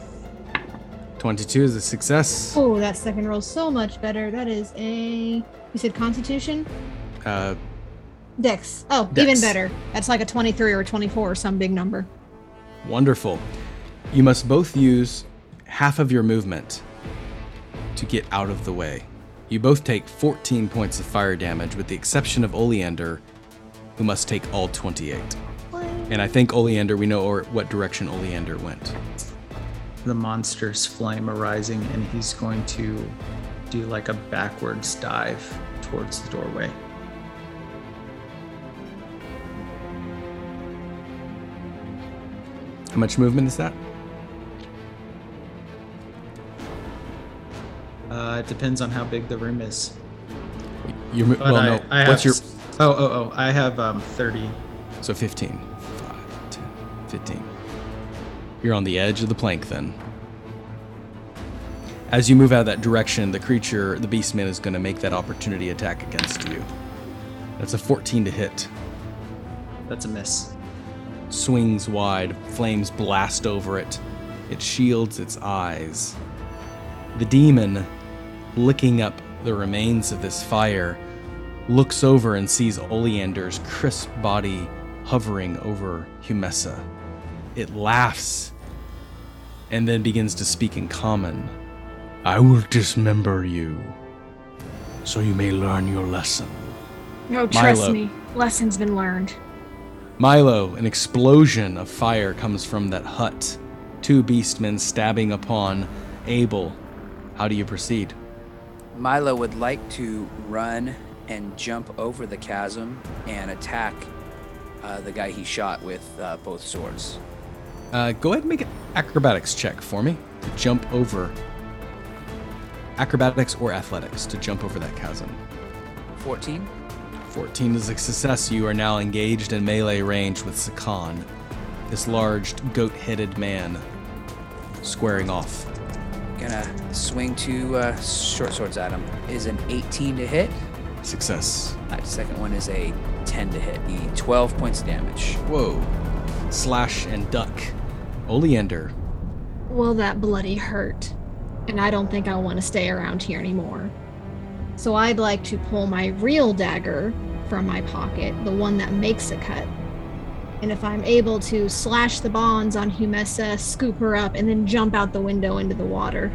22 is a success. Oh, that second roll's so much better. That is a. You said Constitution? Uh, Dex. Oh, Dex. even better. That's like a 23 or a 24 or some big number. Wonderful. You must both use half of your movement to get out of the way. You both take 14 points of fire damage, with the exception of Oleander, who must take all 28. And I think Oleander, we know or what direction Oleander went. The monster's flame arising, and he's going to do like a backwards dive towards the doorway. How much movement is that? Uh, it depends on how big the room is. Your, mo- But well, I, no. I have, What's your Oh, oh, oh! I have um 30. so 15, 5, 10, 15. You're on the edge of the plank then. As you move out of that direction, the creature, the beastman, is going to make that opportunity attack against you. That's a 14 to hit. That's a miss. Swings wide, flames blast over it. It shields its eyes. The demon, licking up the remains of this fire, looks over and sees Oleander's crisp body hovering over Humessa. It laughs and then begins to speak in common. I will dismember you, so you may learn your lesson. No, trust Milo. me. Lesson's been learned. Milo, an explosion of fire comes from that hut. Two beastmen stabbing upon Abel. How do you proceed? Milo would like to run and jump over the chasm and attack uh, the guy he shot with uh, both swords. Uh, go ahead and make an acrobatics check for me to jump over. Acrobatics or athletics to jump over that chasm. 14? 14 is a success. You are now engaged in melee range with Sakan, this large goat headed man squaring off. Gonna swing two uh, short swords at him. Is an 18 to hit. Success. That second one is a 10 to hit. The 12 points of damage. Whoa. Slash and duck. Oleander. Well, that bloody hurt. And I don't think I want to stay around here anymore. So I'd like to pull my real dagger from my pocket, the one that makes a cut. And if I'm able to slash the bonds on Humessa, scoop her up, and then jump out the window into the water.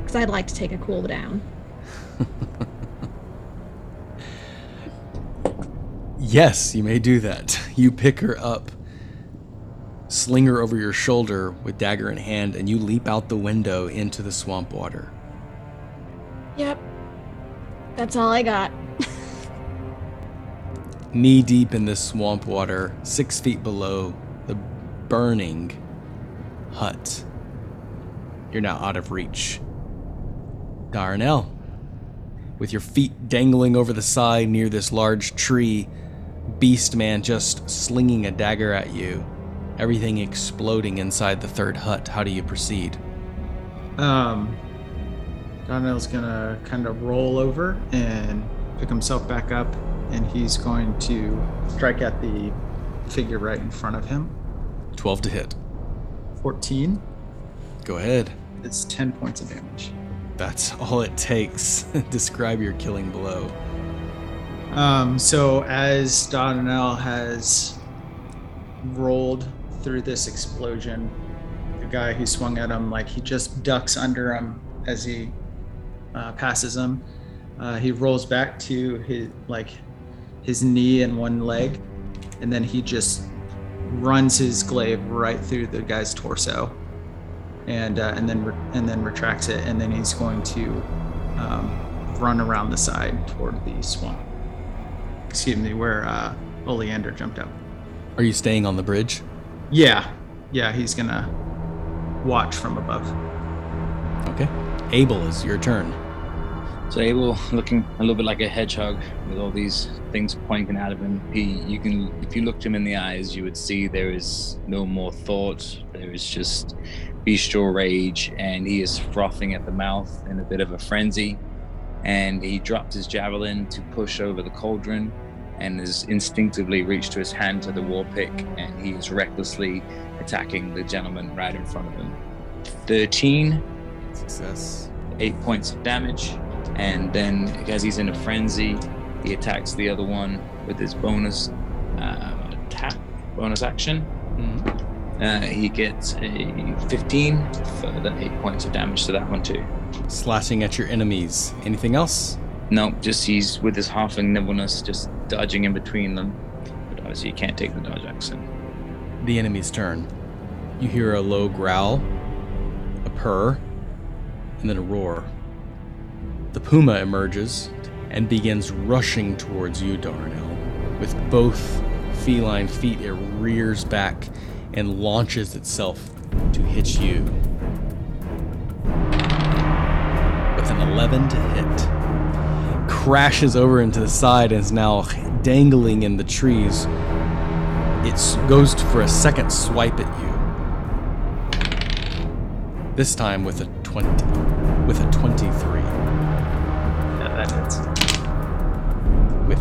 Because I'd like to take a cool down. Yes, you may do that. You pick her up, sling her over your shoulder with dagger in hand, and you leap out the window into the swamp water. Yep. That's all I got. Knee deep in this swamp water, six feet below the burning hut. You're now out of reach. Darnell, with your feet dangling over the side near this large tree, Beast Man just slinging a dagger at you, everything exploding inside the third hut. How do you proceed? Um, Donnell's gonna kind of roll over and pick himself back up, and he's going to strike at the figure right in front of him. 12 to hit. 14. Go ahead. It's 10 points of damage. That's all it takes. Describe your killing blow. Um, so as Donnell has rolled through this explosion, the guy who swung at him, like he just ducks under him as he uh, passes him. Uh, he rolls back to his like his knee and one leg, and then he just runs his glaive right through the guy's torso, and uh, and then re- and then retracts it, and then he's going to um, run around the side toward the swamp excuse me, where uh, Oleander jumped out. Are you staying on the bridge? Yeah, yeah, he's gonna watch from above. Okay. Abel is your turn. So Abel, looking a little bit like a hedgehog with all these things pointing out of him, he you can if you looked him in the eyes, you would see there is no more thought. There is just bestial rage, and he is frothing at the mouth in a bit of a frenzy. And he dropped his javelin to push over the cauldron, and has instinctively reached to his hand to the war pick, and he is recklessly attacking the gentleman right in front of him. Thirteen Success. eight points of damage, and then as he's in a frenzy, he attacks the other one with his bonus uh, attack, bonus action. Mhm. Uh, he gets a 15 for the eight points of damage to that one too. Slashing at your enemies. Anything else? No, just he's with his halfling nimbleness, just dodging in between them. But obviously, you can't take the dodge action. The enemy's turn. You hear a low growl, a purr, and then a roar. The puma emerges and begins rushing towards you, Darnell. With both feline feet, it rears back and launches itself to hit you. With an 11 to hit. Crashes over into the side and is now dangling in the trees. It goes for a second swipe at you. This time with a 20 with a 23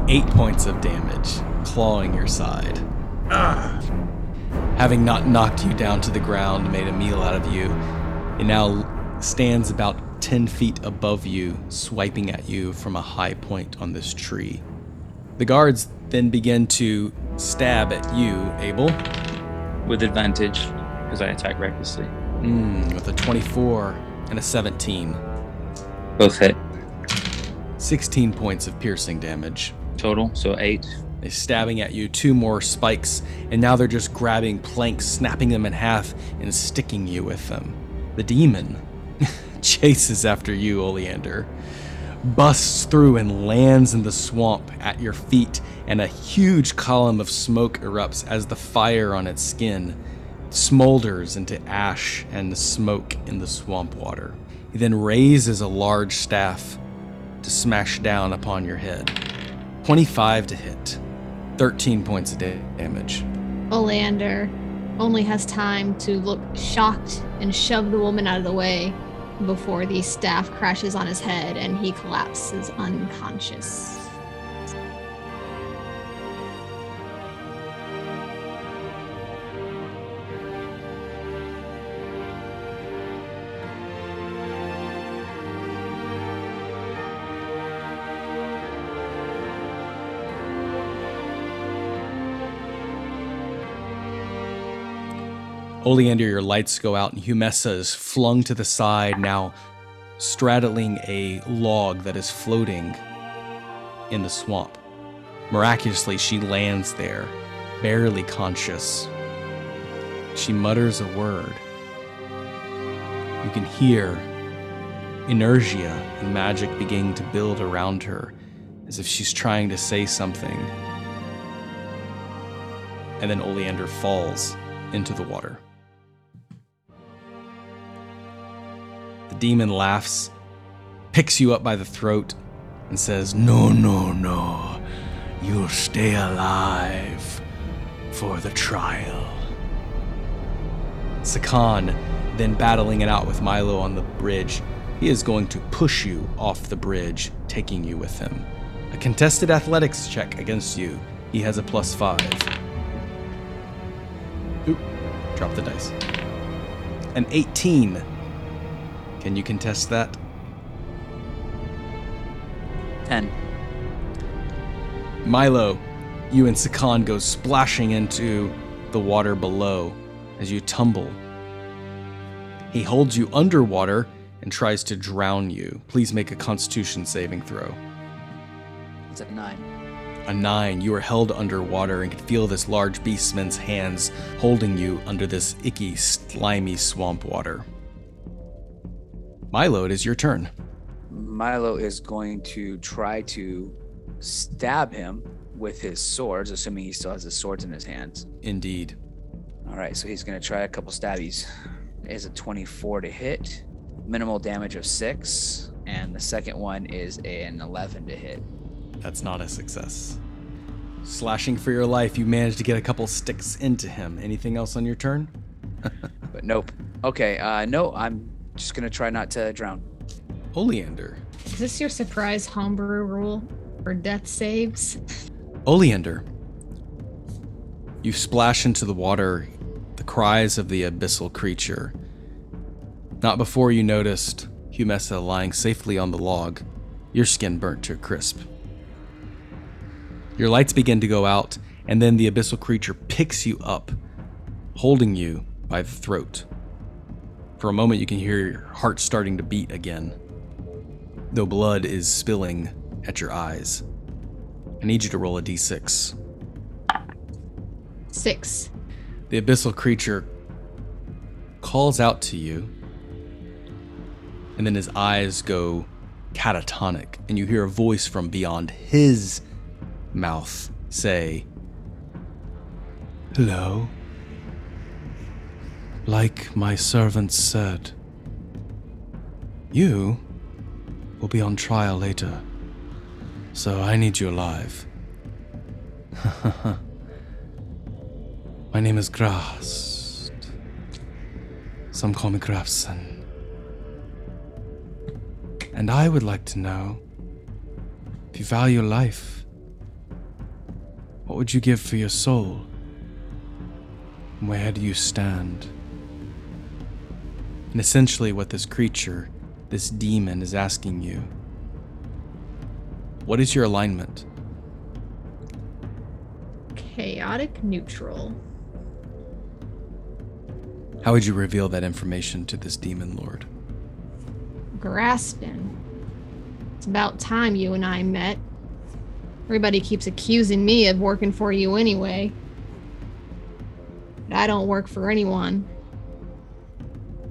8 points of damage clawing your side. Having not knocked you down to the ground, made a meal out of you, it now stands about 10 feet above you, swiping at you from a high point on this tree. The guards then begin to stab at you, Abel, With advantage, because I attack recklessly. mm, with a 24 and a 17. Both hit. 16 points of piercing damage. Total, so eight. They're stabbing at you, two more spikes, and now they're just grabbing planks, snapping them in half, and sticking you with them. The demon chases after you, Oleander, busts through and lands in the swamp at your feet, and a huge column of smoke erupts as the fire on its skin smolders into ash and smoke in the swamp water. He then raises a large staff to smash down upon your head. 25 to hit. 13 points of da- damage. Oleander only has time to look shocked and shove the woman out of the way before the staff crashes on his head and he collapses unconscious. Oleander, your lights go out, and Humessa is flung to the side, now straddling a log that is floating in the swamp. Miraculously, she lands there, barely conscious. She mutters a word. You can hear inertia and magic beginning to build around her as if she's trying to say something. And then Oleander falls into the water. Demon laughs, picks you up by the throat, and says, No, no, no. You'll stay alive for the trial. Sakan, then battling it out with Milo on the bridge, he is going to push you off the bridge, taking you with him. A contested athletics check against you. He has a plus five. Oop, drop the dice. An 18. Can you contest that? 10. Milo, you and Sakan go splashing into the water below as you tumble. He holds you underwater and tries to drown you. Please make a constitution saving throw. It's at 9. A nine, you are held underwater and can feel this large beastman's hands holding you under this icky, slimy swamp water. Milo, it is your turn. Milo is going to try to stab him with his swords, assuming he still has his swords in his hands. Indeed. All right, so he's going to try a couple stabbies. It is a 24 to hit, minimal damage of 6, and the second one is an 11 to hit. That's not a success. Slashing for your life, you manage to get a couple sticks into him. Anything else on your turn? But nope. Okay, uh, no, I'm just going to try not to drown. Oleander. Is this your surprise homebrew rule for death saves? Oleander. You splash into the water, the cries of the abyssal creature. Not before you noticed Humessa lying safely on the log, your skin burnt to a crisp. Your lights begin to go out, and then the abyssal creature picks you up, holding you by the throat. For a moment, you can hear your heart starting to beat again, though blood is spilling at your eyes. I need you to roll a d6. Six. The abyssal creature calls out to you, and then his eyes go catatonic, and you hear a voice from beyond his mouth say, Hello. Like my servant said, you will be on trial later, so I need you alive. My name is Grast. Some call me Grafson. And I would like to know if you value life, what would you give for your soul? Where do you stand? And essentially, what this creature, this demon, is asking you what is your alignment? Chaotic neutral. How would you reveal that information to this demon lord? Graspin. It's about time you and I met. Everybody keeps accusing me of working for you anyway. But I don't work for anyone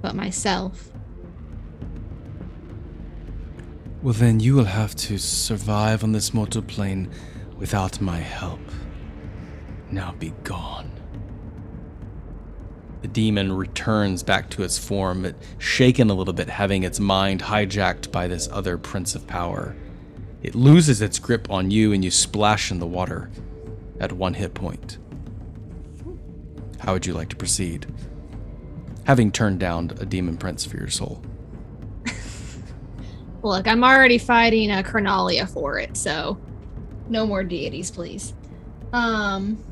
but myself. Well, then you will have to survive on this mortal plane without my help. Now be gone. The demon returns back to its form, it shaken a little bit, having its mind hijacked by this other prince of power. It loses its grip on you and you splash in the water at one hit point. How would you like to proceed? Having turned down a demon prince for your soul. Look, I'm already fighting a Chronalia for it, so no more deities, please. Um.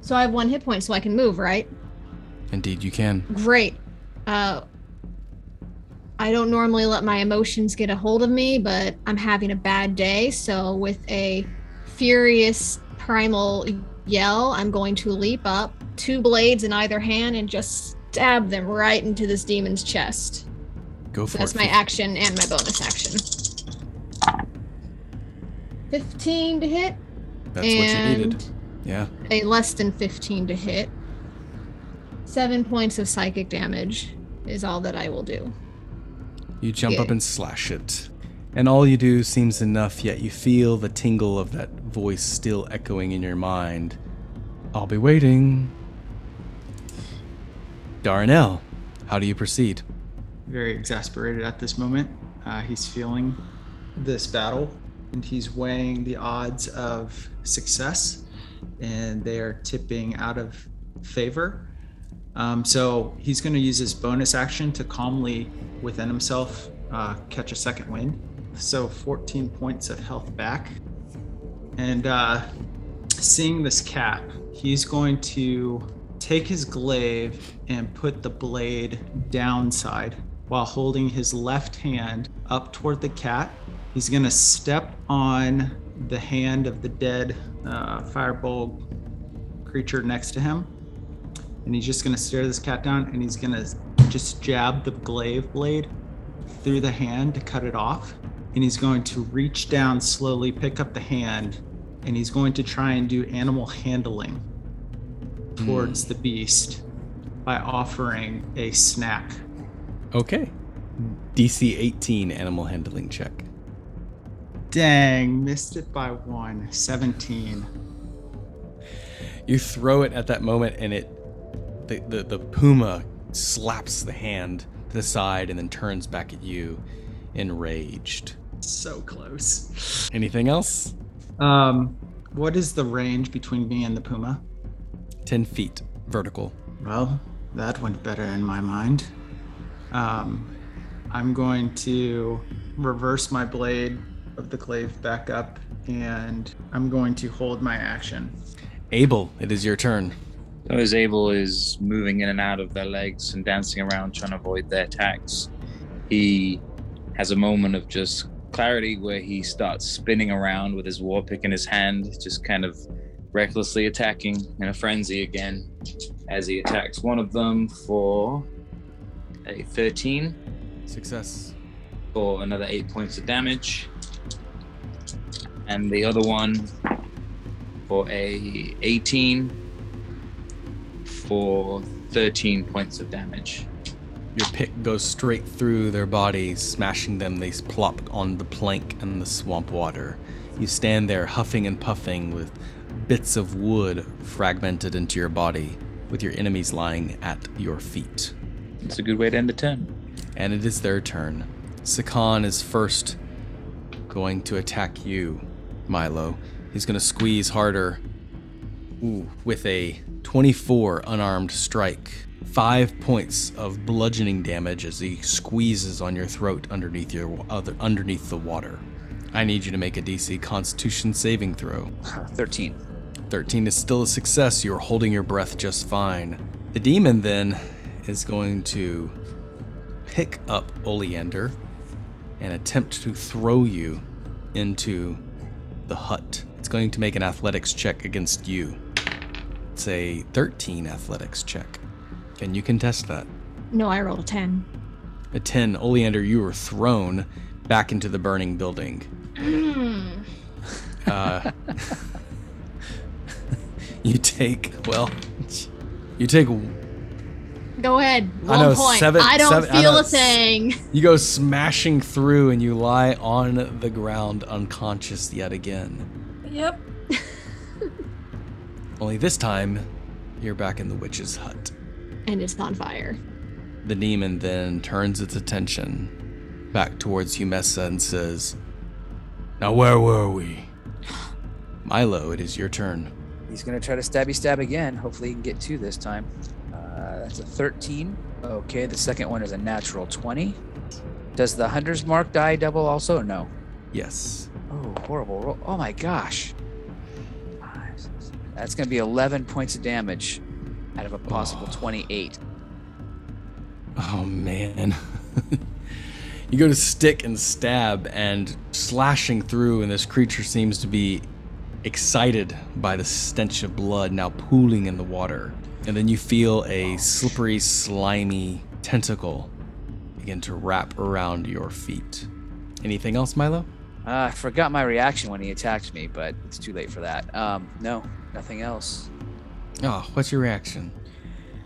So I have one hit point, so I can move, right? Indeed, you can. Great. Uh, I don't normally let my emotions get a hold of me, but I'm having a bad day. So, with a furious primal yell, I'm going to leap up, two blades in either hand, and just stab them right into this demon's chest. Go So for that's it. That's my action and my bonus action. 15 to hit That's what you and needed. Yeah. a less than 15 to hit. Seven points of psychic damage is all that I will do. You jump up and slash it. And all you do seems enough, yet you feel the tingle of that voice still echoing in your mind. I'll be waiting. Darnell, how do you proceed? very exasperated at this moment. Uh, he's feeling this battle and he's weighing the odds of success, and they are tipping out of favor. Um, so he's going to use his bonus action to calmly, within himself, uh, catch a second wind. So 14 points of health back. And uh, seeing this cap, he's going to take his glaive and put the blade downside while holding his left hand up toward the cat. He's going to step on the hand of the dead uh, firebolt creature next to him. And he's just going to stare this cat down and he's going to just jab the glaive blade through the hand to cut it off. And he's going to reach down slowly, pick up the hand, and he's going to try and do animal handling towards the beast by offering a snack. Okay. DC 18 animal handling check. Dang, missed it by one. 17. You throw it at that moment, and it, the, the, the puma slaps the hand to the side and then turns back at you, enraged. So close. Anything else? Um, what is the range between me and the puma? 10 feet vertical. Well, that went better in my mind. Um, I'm going to reverse my blade of the glaive back up, and I'm going to hold my action. Abel, it is your turn. So as Abel is moving in and out of their legs and dancing around trying to avoid their attacks, he has a moment of just clarity where he starts spinning around with his war pick in his hand, just kind of recklessly attacking in a frenzy again as he attacks one of them for a 13 Success. for another 8 points of damage. And the other one for a 18 for 13 points of damage. Your pick goes straight through their bodies, smashing them. They plop on the plank and the swamp water. You stand there huffing and puffing with bits of wood fragmented into your body, with your enemies lying at your feet. It's a good way to end the turn. And it is their turn. Sakan is first going to attack you, Milo. He's going to squeeze harder. Ooh, with a 24 unarmed strike. Five points of bludgeoning damage as he squeezes on your throat underneath your other underneath the water. I need you to make a DC Constitution saving throw. 13. 13 is still a success. You're holding your breath just fine. The demon then is going to pick up Oleander and attempt to throw you into the hut. It's going to make an athletics check against you. It's a 13 athletics check. Can you contest that? No, I rolled a 10. A 10, Oleander, you were thrown back into the burning building. Uh, you take, well, you take, Go ahead. One I know, point. seven- I don't seven- I feel know, a thing. you go smashing through and you lie on the ground unconscious yet again. Yep. Only this time, you're back in the witch's hut. And it's on fire. The demon then turns its attention back towards Humessa and says, Now, where were we? Milo, it is your turn. He's gonna try to stabby stab again. Hopefully, he can get two this time. Uh, that's a 13. Okay, the second one is a natural 20. Does the hunter's mark die double also? or No. Yes. Oh, horrible roll. Oh my gosh. That's gonna be 11 points of damage out of a possible 28. Oh man. you go to stick and stab and slashing through, and this creature seems to be excited by the stench of blood now pooling in the water. And then you feel a slippery, slimy tentacle begin to wrap around your feet. Anything else, Milo? Uh, I forgot my reaction when he attacked me, but it's too late for that. Um, no, nothing else. Oh, what's your reaction?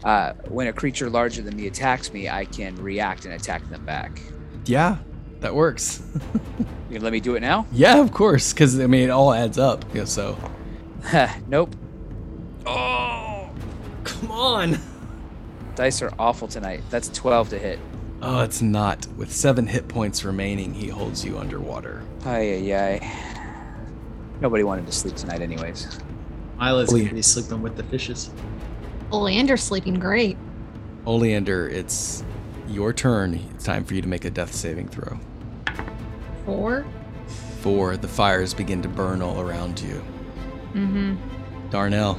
Uh, when a creature larger than me attacks me, I can react and attack them back. Yeah, that works. You gonna let me do it now? yeah, of course, because I mean it all adds up. Yeah, so. nope. Oh, come on. Dice are awful tonight. That's 12 to hit. Oh, it's not. With seven hit points remaining, he holds you underwater. Ay, ay, ay. Nobody wanted to sleep tonight, anyways. Milo's Lee. gonna be sleeping with the fishes. Oleander's sleeping great. Oleander, it's your turn. It's time for you to make a death saving throw. Four. Four, the fires begin to burn all around you. Mm-hmm. Darnell.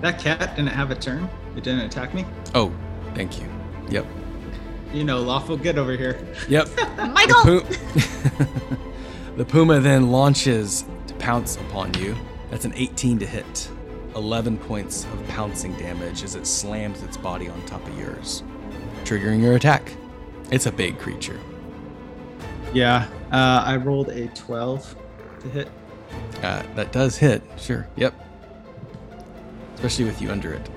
That cat didn't have a turn. It didn't attack me. Oh, thank you. Yep. You know, lawful good over here. Yep. Michael! Pu- the puma then launches to pounce upon you. That's an 18 to hit. 11 points of pouncing damage as it slams its body on top of yours, triggering your attack. It's a big creature. Yeah. Uh, I rolled a 12 to hit. Uh, that does hit, sure. Yep. Especially with you under it.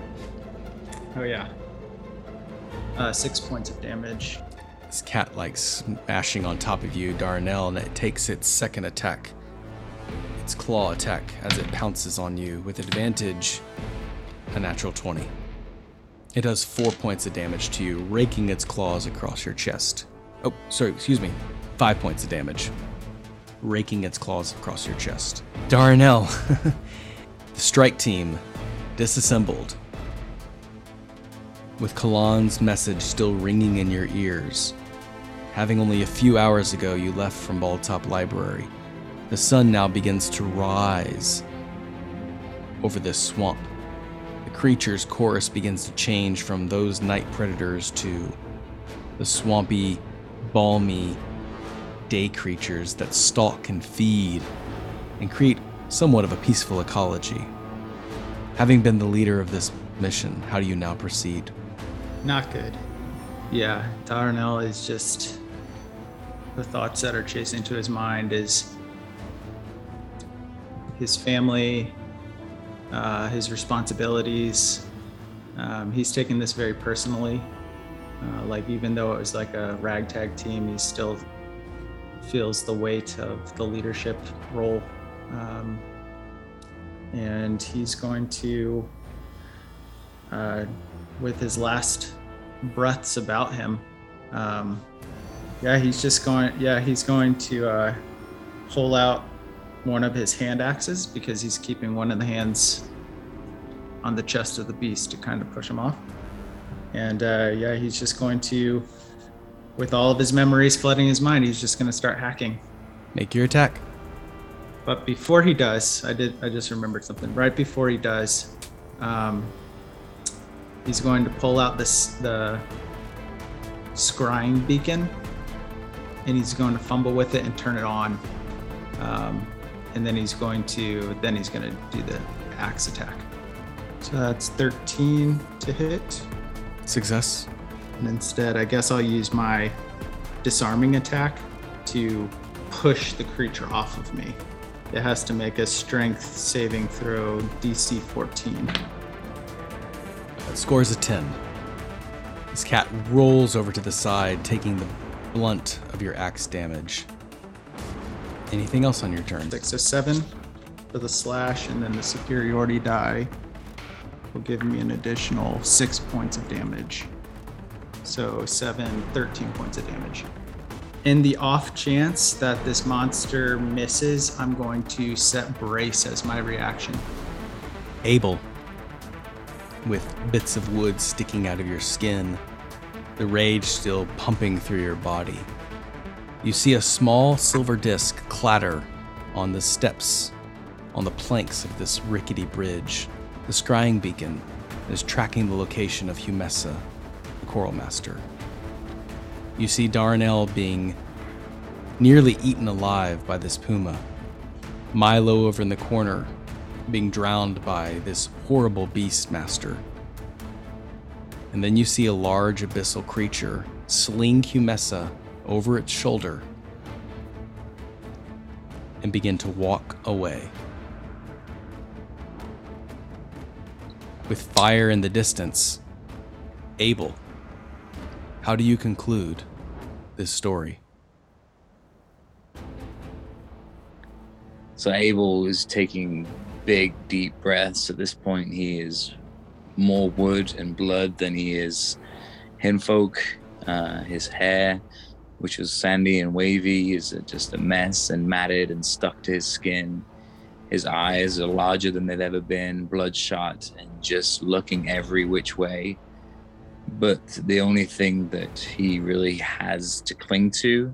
Oh yeah. Uh, six points of damage. This cat like smashing on top of you, Darnell, and it takes its second attack. Its claw attack as it pounces on you with advantage. A natural 20. It does four points of damage to you, raking its claws across your chest. Oh, sorry, excuse me. Five points of damage. Raking its claws across your chest. Darnell. the strike team disassembled with Kalan's message still ringing in your ears. Having only a few hours ago you left from Bald Top Library, the sun now begins to rise over this swamp. The creature's chorus begins to change from those night predators to the swampy, balmy day creatures that stalk and feed and create somewhat of a peaceful ecology. Having been the leader of this mission, how do you now proceed? Not good. Yeah, Darnell is just the thoughts that are chasing to his mind is his family, uh, his responsibilities. Um, he's taking this very personally. Uh, like even though it was like a ragtag team, he's still feels the weight of the leadership role. Um, and he's going to uh, with his last breaths about him. Um, yeah, he's just going. Yeah, he's going to uh, pull out one of his hand axes because he's keeping one of the hands on the chest of the beast to kind of push him off. And uh, yeah, he's just going to, with all of his memories flooding his mind, he's just going to start hacking. Make your attack. But before he does, I did. I just remembered something. Right before he does, um, he's going to pull out this the scrying beacon, and he's going to fumble with it and turn it on. Um, and then he's going to then he's going to do the axe attack. So that's 13 to hit. Success. And instead, I guess I'll use my disarming attack to push the creature off of me. It has to make a strength saving throw DC 14. It scores a 10. This cat rolls over to the side, taking the blunt of your axe damage. Anything else on your turn? Six to seven for the slash, and then the superiority die will give me an additional six points of damage. So seven, 13 points of damage. in the off chance that this monster misses, I'm going to set brace as my reaction. Abel, with bits of wood sticking out of your skin, the rage still pumping through your body. You see a small silver disc clatter on the steps, on the planks of this rickety bridge. The scrying beacon is tracking the location of Humessa, the Coral Master. You see Darnell being nearly eaten alive by this puma. Milo over in the corner being drowned by this horrible beast master. And then you see a large abyssal creature sling Humessa over its shoulder and begin to walk away. With fire in the distance, Abel, how do you conclude this story? So Abel is taking big, deep breaths. At this point, he is more wood and blood than he is henfolk. Uh, his hair, which was sandy and wavy, is just a mess and matted and stuck to his skin. His eyes are larger than they've ever been, bloodshot and just looking every which way. But the only thing that he really has to cling to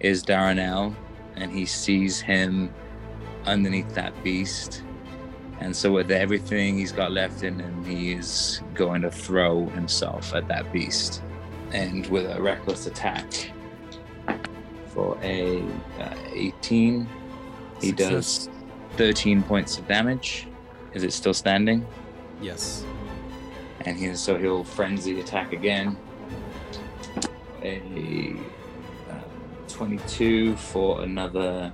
is Darnell, and he sees him underneath that beast. And so, with everything he's got left in him, he is going to throw himself at that beast. And with a reckless attack for a uh, 18, he does 13 points of damage. Is it still standing? Yes. And he, so he'll frenzy attack again. A uh, 22 for another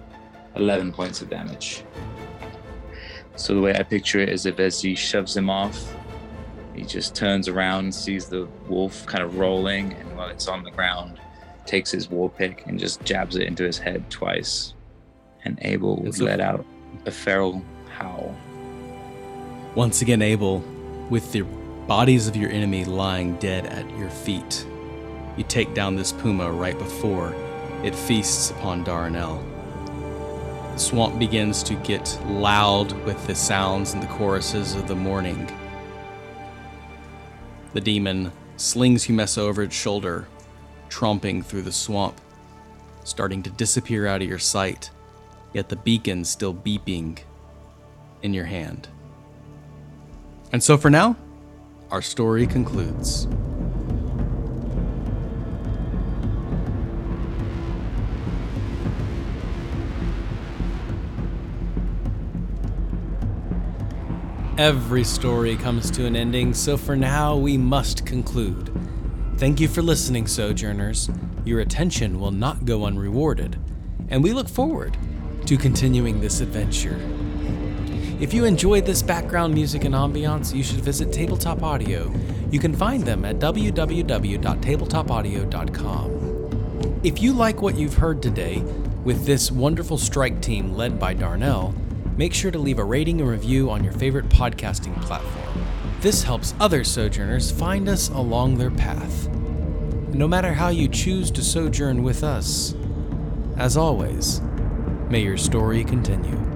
11 points of damage. So the way I picture it is if as he shoves him off, he just turns around, sees the wolf kind of rolling, and while it's on the ground, takes his war pick and just jabs it into his head twice. And Abel It's a- let out a feral howl. Once again, Abel, with the bodies of your enemy lying dead at your feet, you take down this puma right before it feasts upon Darnell. The swamp begins to get loud with the sounds and the choruses of the morning. The demon slings Humessa over its shoulder, tromping through the swamp, starting to disappear out of your sight, yet the beacon still beeping in your hand. And so for now, our story concludes. Every story comes to an ending, so for now we must conclude. Thank you for listening, Sojourners. Your attention will not go unrewarded, and we look forward to continuing this adventure. If you enjoyed this background music and ambiance, you should visit Tabletop Audio. You can find them at www.tabletopaudio.com. If you like what you've heard today with this wonderful strike team led by Darnell, make sure to leave a rating and review on your favorite podcasting platform. This helps other sojourners find us along their path. No matter how you choose to sojourn with us, as always, may your story continue.